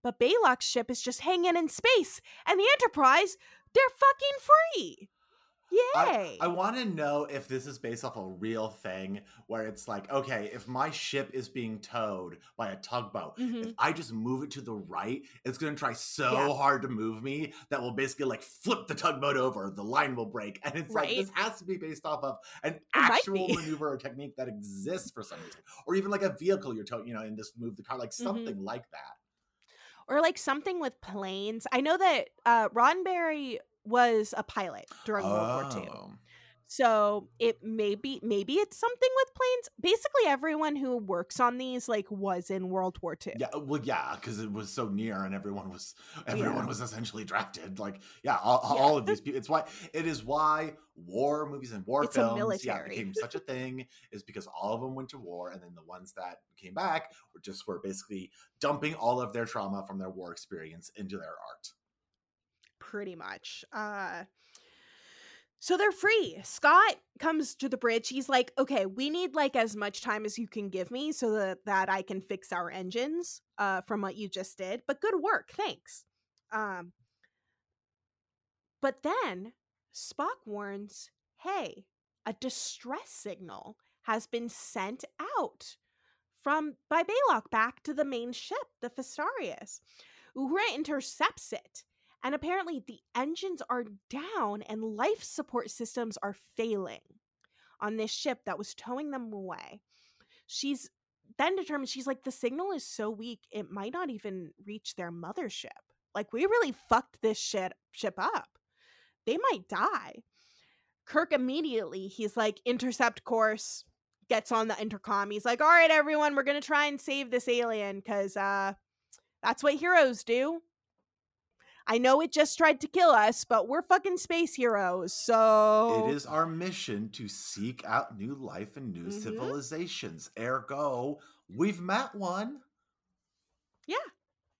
but Balok's ship is just hanging in space, and the Enterprise They're fucking free. Yay. I, I want to know if this is based off a real thing where it's like, okay, if my ship is being towed by a tugboat, Mhm. if I just move it to the right, it's going to try so Yeah. hard to move me that will basically like flip the tugboat over. The line will break. And it's like, this has to be based off of an actual maneuver or technique that exists for some reason. Or even like a vehicle you're towing, you know, and just move the car, like Mm-hmm. something like that. Or like something with planes. I know that uh, Roddenberry was a pilot during World War II. So it may be maybe it's something with planes. Basically, everyone who works on these like was in World War II. Yeah, well, yeah, because it was so near, and everyone was everyone Yeah. was essentially drafted. Like, yeah, all, Yeah. all of these people. It's why it is why war movies and war It's films, yeah, became such a thing. Is because all of them went to war, and then the ones that came back were just were basically dumping all of their trauma from their war experience into their art. pretty much. Uh so they're free. Scott comes to the bridge. He's like, "Okay, we need like as much time as you can give me so that that I can fix our engines uh from what you just did. But good work. Thanks." Um But then Spock warns, "Hey, a distress signal has been sent out from by Balok back to the main ship, the Fesarius. Uhura intercepts it, and apparently the engines are down and life support systems are failing on this ship that was towing them away. She's then determined she's like the signal is so weak it might not even reach their mothership. Like we really fucked this shit ship up. They might die. Kirk immediately he's like intercept course gets on the intercom. He's like, "All right everyone, we're going to try and save this alien cuz uh that's what heroes do." I know it just tried to kill us, but we're fucking space heroes. So It is our mission to seek out new life and new Mhm. civilizations. Ergo, we've met one. Yeah.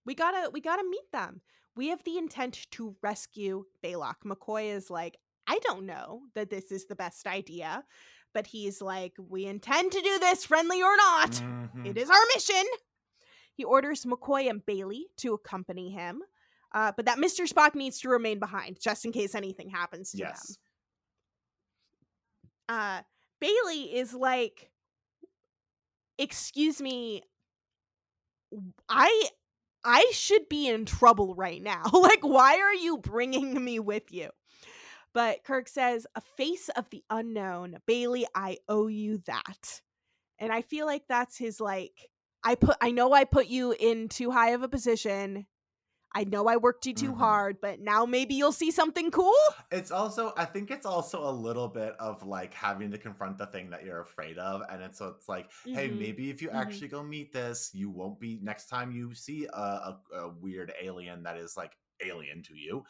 We gotta we gotta meet them. We have the intent to rescue Balok. McCoy is like, I don't know that this is the best idea, but he's like, we intend to do this, friendly or not. Mhm. It is our mission. He orders McCoy and Bailey to accompany him, uh, but that Mr. Spock needs to remain behind just in case anything happens to them. Uh Bailey is like excuse me I I should be in trouble right now. like why are you bringing me with you? But Kirk says, "A face of the unknown. Bailey, I owe you that." And I feel like that's his like I put I know I put you in too high of a position. I know I worked you too Mhm. hard, but now maybe you'll see something cool. It's also, I think it's also a little bit of like having to confront the thing that you're afraid of. And it's so it's like, hey, Mhm. maybe if you Mhm. actually go meet this, you won't be next time you see a, a, a weird alien that is like alien to you,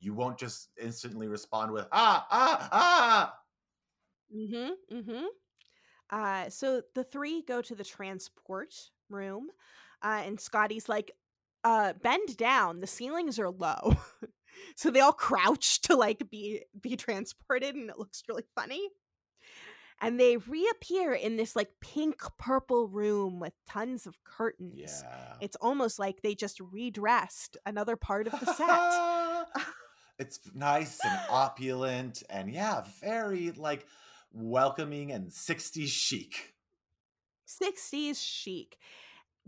you won't just instantly respond with ah ah ah. Mm-hmm. Mm-hmm. Uh, so the three go to the transport room, uh, and Scotty's like, uh, bend down. The ceilings are low. so they all crouch to like be be transported, and it looks really funny. And they reappear in this like pink purple room with tons of curtains. Yeah. It's almost like they just redressed another part of the set. it's nice and opulent and yeah, very like welcoming and 60s chic. 60s chic,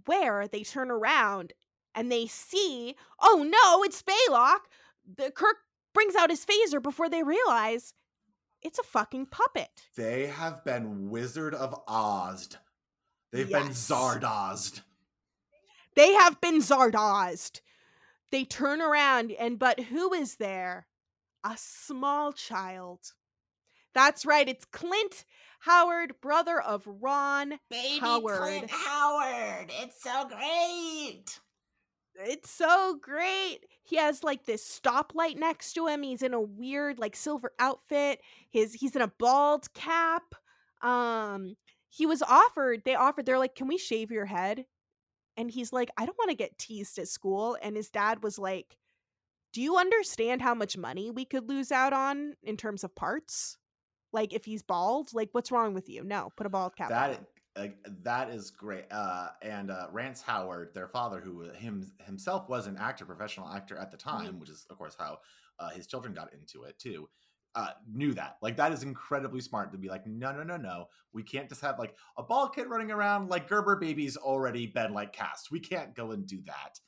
where they turn around and they see, oh no, it's Balok. The Kirk brings out his phaser before they realize it's a fucking puppet. They have been Wizard of Ozed. They've been Yes. Zardozed. They have been Zardozed. They turn around and but who is there? A small child. That's right, it's Clint Howard, brother of Ron. Baby Howard. Clint Howard. It's so great. It's so great. He has like this stoplight next to him. He's in a weird like silver outfit. His he's in a bald cap. Um he was offered, they offered, they're like, "Can we shave your head?" And he's like, "I don't want to get teased at school." And his dad was like, "Do you understand how much money we could lose out on in terms of parts? Like if he's bald, like what's wrong with you? No, put a bald cap on That him." Like that is great. Uh, and uh, Rance Howard, their father, who him himself was an actor, professional actor at the time, which is of course how uh, his children got into it too. Uh, knew that like that is incredibly smart to be like no no no no we can't just have like a bald kid running around like Gerber baby's already been like cast we can't go and do that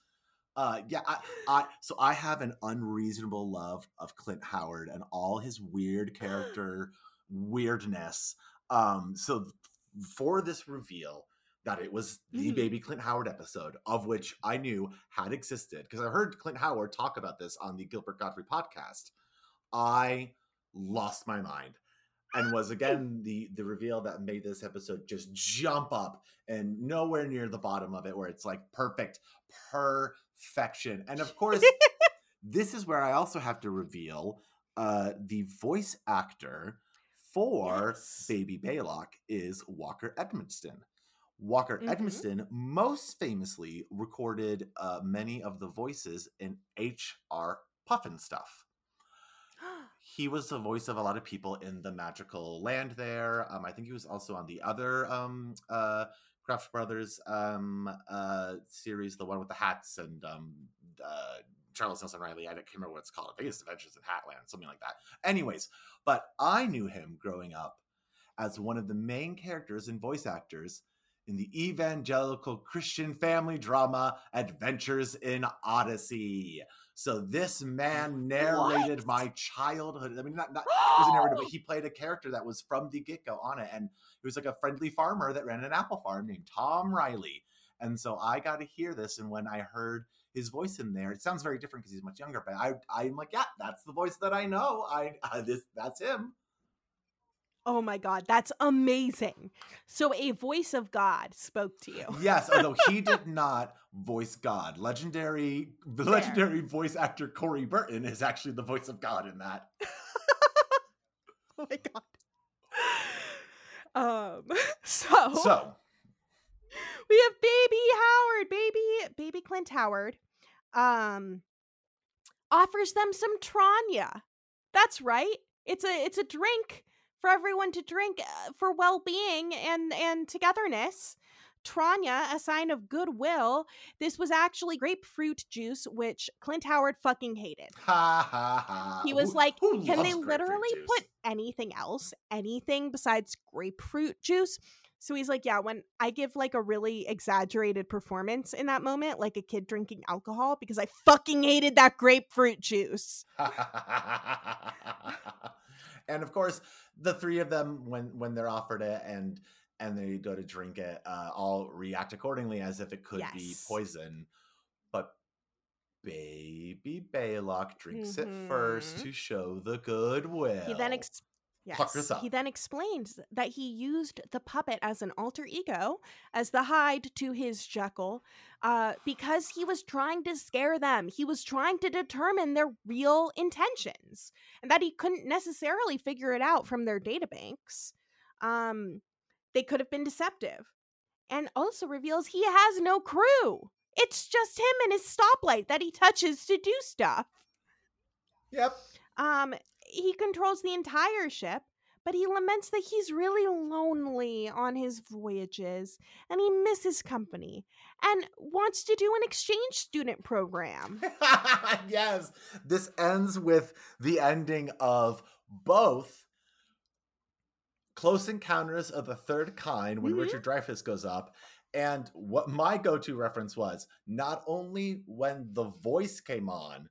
uh, yeah, I, I so I have an unreasonable love of Clint Howard and all his weird character weirdness. Um, so for this reveal that it was the Mhm. baby Clint Howard episode, of which I knew had existed because I heard Clint Howard talk about this on the Gilbert Gottfried podcast. I lost my mind and was again the the reveal that made this episode just jump up and nowhere near the bottom of it where it's like perfect perfection and of course this is where i also have to reveal uh the voice actor for Yes. baby Balok is walker edmiston walker Mhm. edmiston most famously recorded uh, many of the voices in hr Pufnstuf he was the voice of a lot of people in the magical land there. Um, I think he was also on the other um, uh, Krofft Brothers um, uh, series, the one with the hats and um, uh, Charles Nelson Reilly. I can't remember what it's called. It's Adventures in Hatland, something like that. Anyways, but I knew him growing up as one of the main characters and voice actors in the evangelical Christian family drama Adventures in Odyssey. So this man narrated What? my childhood. I mean, not, not he wasn't narrated, but he played a character that was from the get go on it, and he was like a friendly farmer that ran an apple farm named Tom Riley. And so I got to hear this, and when I heard his voice in there, it sounds very different because he's much younger. But I, I'm like, yeah, that's the voice that I know. I, I this, that's him. Oh my god, that's amazing. So a voice of God spoke to you. Yes, although he did not voice God. Legendary, Fair. legendary voice actor Corey Burton is actually the voice of God in that. oh my god. Um so, So, we have baby Howard, baby baby Clint Howard. Um offers them some Tranya. That's right. It's a it's a drink for everyone to drink uh, for well-being and and togetherness. Tranya, a sign of goodwill. This was actually grapefruit juice, which Clint Howard fucking hated. ha ha ha. He was Who- like, who Can they literally put anything else, anything besides grapefruit juice? So he's like, Yeah, when I give like a really exaggerated performance in that moment, like a kid drinking alcohol, because I fucking hated that grapefruit juice. and of course, the three of them, when when they're offered it and and they go to drink it, uh, all react accordingly as if it could be poison. But baby Balok drinks it first Mhm. to show the goodwill. He then ex- yes, he then explains that he used the puppet as an alter ego, as the hide to his Jekyll, uh, because he was trying to scare them. He was trying to determine their real intentions, and that he couldn't necessarily figure it out from their databanks. Um, they could have been deceptive, and also reveals he has no crew. It's just him and his stoplight that he touches to do stuff. Yep. Um, he controls the entire ship, but he laments that he's really lonely on his voyages and he misses company and wants to do an exchange student program. yes. This ends with the ending of both Close Encounters of the Third Kind when Mhm. Richard Dreyfuss goes up. And what my go to reference was not only when the voice came on,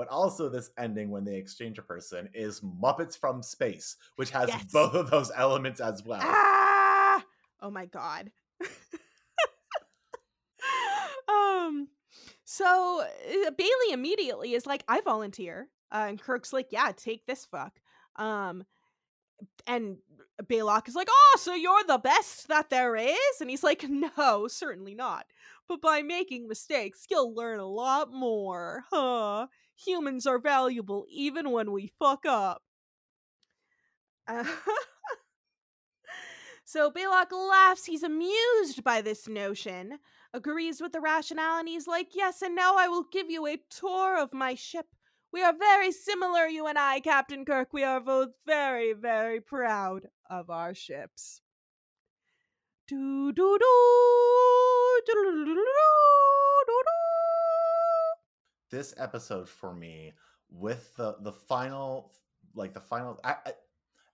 but also this ending when they exchange a person is Muppets from Space, which has Yes. both of those elements as well. ah! Oh my god. um so uh, Bailey immediately is like I volunteer. Uh, and Kirk's like, "Yeah, take this fuck." Um and Balok is like, "Oh, so you're the best that there is?" And he's like, "No, certainly not. But by making mistakes, you'll learn a lot more. Huh? Humans are valuable even when we fuck up." Uh, so Balok laughs. He's amused by this notion, agrees with the rationale, and he's like, Yes, and now I will give you a tour of my ship. We are very similar, you and I, Captain Kirk. We are both very, very proud of our ships. Do do do do do do do do do. This episode for me with the the final like the final a- a-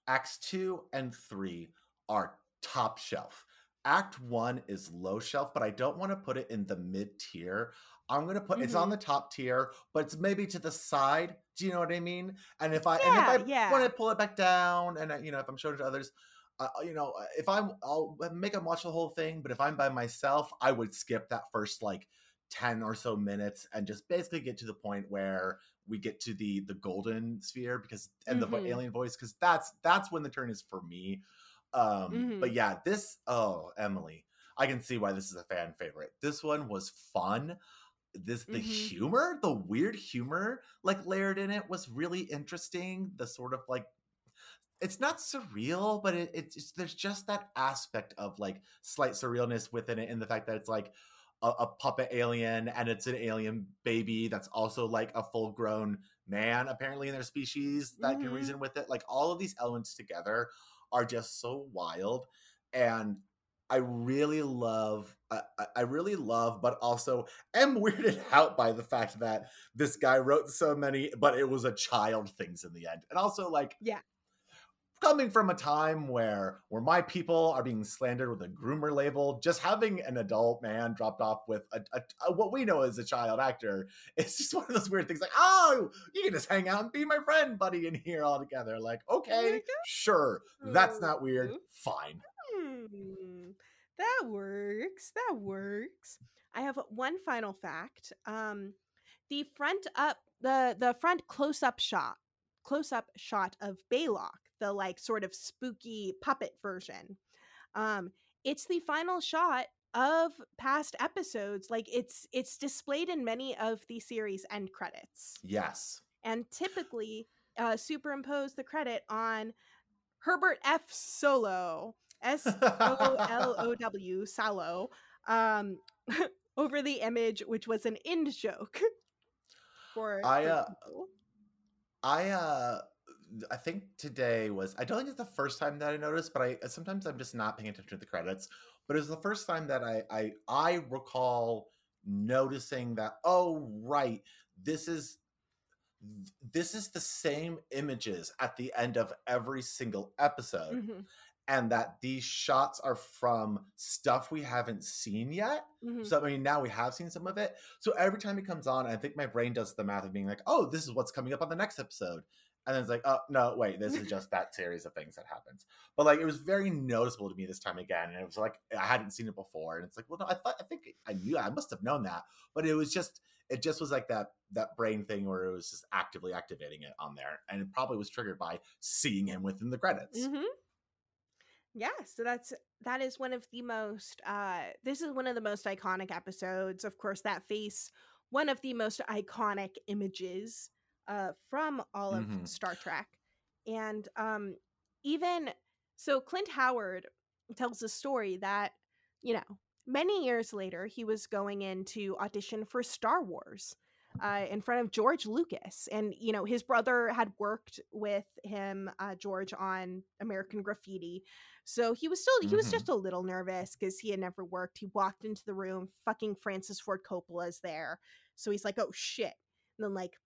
acts 2 and 3 are top shelf. Act 1 is low shelf, but I don't want to put it in the mid tier. I'm going to put it's on the mm-hmm. top tier, but it's maybe to the side. Do you know what I mean? And if I Yeah, and if I yeah. want to pull it back down and uh, you know, if I'm showing it to others, uh, you know, uh, if I'm, I'll make them watch the whole thing. But if I'm by myself, I would skip that first like ten or so minutes and just basically get to the point where we get to the the golden sphere because and the vo- Mhm. alien voice because that's that's when the turn is for me. Um, but Mhm. yeah, this oh Emily, I can see why this is a fan favorite. This one was fun. This the Mhm. humor, the weird humor like layered in it was really interesting. The sort of like it's not surreal, but it, it's it's- there's just that aspect of like slight surrealness within it, and the fact that it's like a, a puppet alien and it's an alien baby that's also like a full grown man apparently in their species that can Mhm. reason with it. Like all of these elements together are just so wild, and I really love. I, I- I really love, but also am weirded out by the fact that this guy wrote so many, but it was a child things in the end, and also like Yeah. Coming from a time where where my people are being slandered with a groomer label just having an adult man dropped off with a, a, a- what we know as a child actor it's just one of those weird things like oh you can just hang out and be my friend buddy in here all together like okay sure that's not weird fine Hmm, that works. That works. I have one final fact. Um, the front up the the front close up shot close up shot of Balok, the like sort of spooky puppet version. Um, it's the final shot of past episodes. Like it's it's displayed in many of the series end credits yes and typically uh, superimpose the credit on Herbert F. Solow, S O L O W, Salo, um, over the image, which was an end joke. For, I, uh. I uh I think today was I don't think it's the first time that I noticed, but I sometimes I'm just not paying attention to the credits. But it was the first time that I I I recall noticing that oh right, this is this is the same images at the end of every single episode Mhm, and that these shots are from stuff we haven't seen yet mhm. so I mean, now we have seen some of it. So every time it comes on, I think my brain does the math of being like, "Oh, this is what's coming up on the next episode," and then it's like, "Oh no, wait, this is just that series of things that happens." But like, it was very noticeable to me this time again, and it was like I hadn't seen it before, and it's like, well, no, I thought I think I knew I must have known that, but it was just it just was like that that brain thing where it was just actively activating it on there, and it probably was triggered by seeing him within the credits. Mhm. Yeah, so that's that is one of the most uh this is one of the most iconic episodes. Of course, that face one of the most iconic images uh from all of Mhm. Star Trek. And um even so Clint Howard tells a story that, you know, many years later he was going in to audition for Star Wars uh, in front of George Lucas. And, you know, his brother had worked with him, uh, George, on American Graffiti. So he was still, he was Mhm. just a little nervous because he had never worked. He walked into the room, fucking Francis Ford Coppola's there. So he's like, oh shit. And then, like,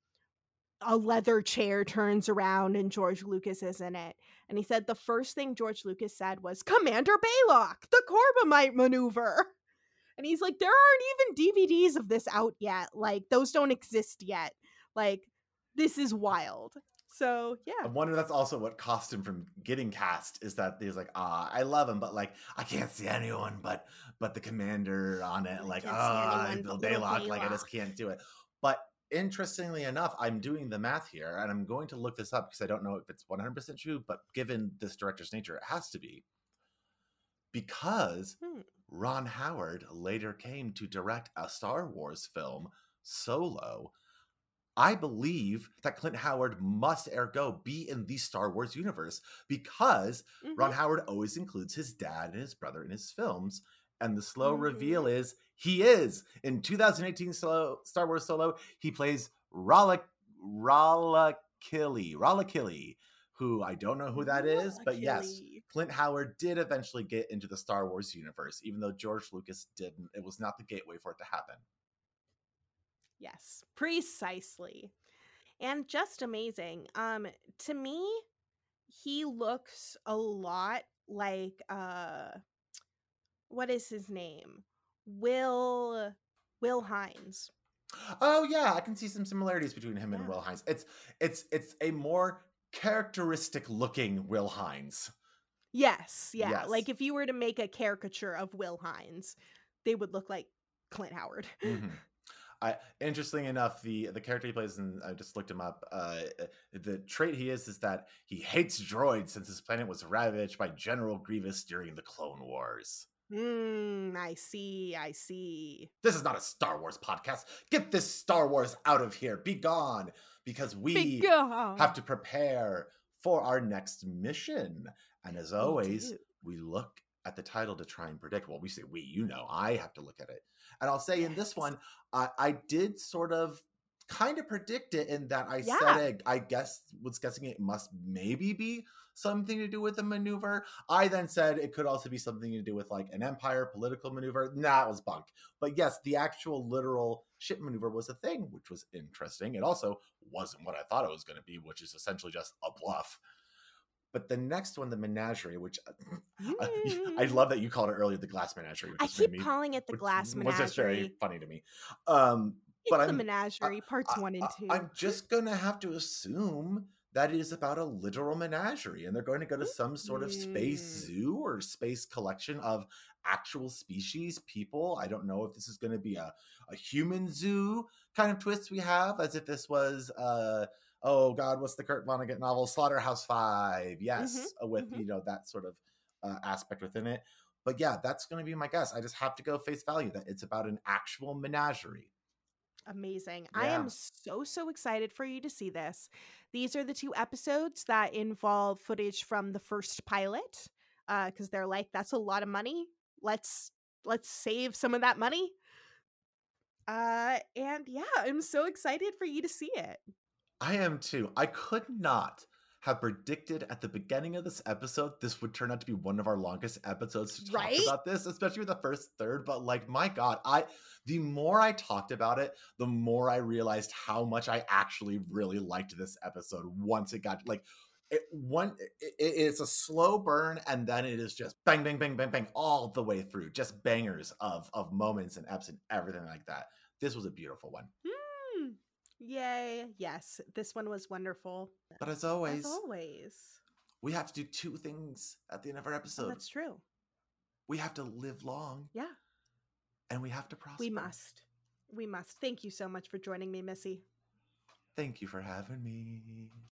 a leather chair turns around and George Lucas is in it. And he said the first thing George Lucas said was, Commander Balok, the Corbomite maneuver. And he's like, there aren't even DVDs of this out yet. Like, those don't exist yet. Like, this is wild. So, yeah, I wonder that's also what cost him from getting cast is that he's like, ah, I love him, but like I can't see anyone but but the commander on it. I Like, ah, Bill Balok, like I just can't do it. But interestingly enough, I'm doing the math here and I'm going to look this up because I don't know if it's 100% true, but given this director's nature, it has to be. Because Hmm. Ron Howard later came to direct a Star Wars film, Solo. I believe that Clint Howard must ergo be in the Star Wars universe because Ron Mhm. Howard always includes his dad and his brother in his films. And the slow Mhm. reveal is he is. In 2018 solo, Star Wars Solo, he plays Rala Ralakili. Ralakili, who I don't know who that is, but yes, Clint Howard did eventually get into the Star Wars universe, even though George Lucas didn't. It was not the gateway for it to happen. Yes, precisely. and just amazing. Um, to me, he looks a lot like uh, what is his name? Will Will Hines. Oh yeah, I can see some similarities between him and Will Hines. It's it's it's a more characteristic looking Will Hines. Yes, yeah. Yes. Like if you were to make a caricature of Will Hines, they would look like Clint Howard. Mhm. I, interesting enough, the the character he plays, and I just looked him up. Uh, the trait he is is that he hates droids since his planet was ravaged by General Grievous during the Clone Wars. Mm, I see, I see. This is not a Star Wars podcast. Get this Star Wars out of here. Be gone, because we Big go- have to prepare for our next mission. And as always, do. we look at the title to try and predict. Well, we say we, you know, I have to look at it. And I'll say in this one, I, I did sort of kind of predict it in that I Yeah. said it, I guess was guessing it must maybe be something to do with a maneuver. I then said it could also be something to do with like an empire political maneuver. Nah, it was bunk. But yes, the actual literal ship maneuver was a thing, which was interesting. It also wasn't what I thought it was going to be, which is essentially just a bluff. But the next one, the menagerie, which uh, I Mm. love that you called it earlier the glass menagerie. Which I keep me, calling it the glass was just very menagerie. funny to me. Um, It's but the I'm- menagerie, parts one and two. I'm just gonna have to assume that it is about a literal menagerie, and they're going to go to some sort of space Mm. zoo or space collection of actual species, people. I don't know if this is going to be a, a human zoo kind of twist we have, as if this was uh oh god, what's the Kurt Vonnegut novel Slaughterhouse Five? Yes, uh, with mhm. you know that sort of uh, aspect within it. But yeah, that's going to be my guess. I just have to go face value that it's about an actual menagerie. Amazing. I am so, so excited for you to see this. These are the two episodes that involve footage from the first pilot. because they're like, that's a lot of money. Let's let's save some of that money. Uh and yeah, I'm so excited for you to see it. I am too. I could not have predicted at the beginning of this episode this would turn out to be one of our longest episodes to talk Right? about this, especially with the first third. But like, my God, I the more I talked about it, the more I realized how much I actually really liked this episode once it got like it one it, it- it's a slow burn and then it is just bang bang bang bang bang all the way through just bangers of of moments and eps and everything like that this was a beautiful one Hmm. Yay. Yes, this one was wonderful. but as always As always. we have to do two things at the end of our Oh, episode. that's true. we have to live long Yeah, and we have to prosper. we must. We must. Thank you so much for joining me, Missi. Thank you for having me.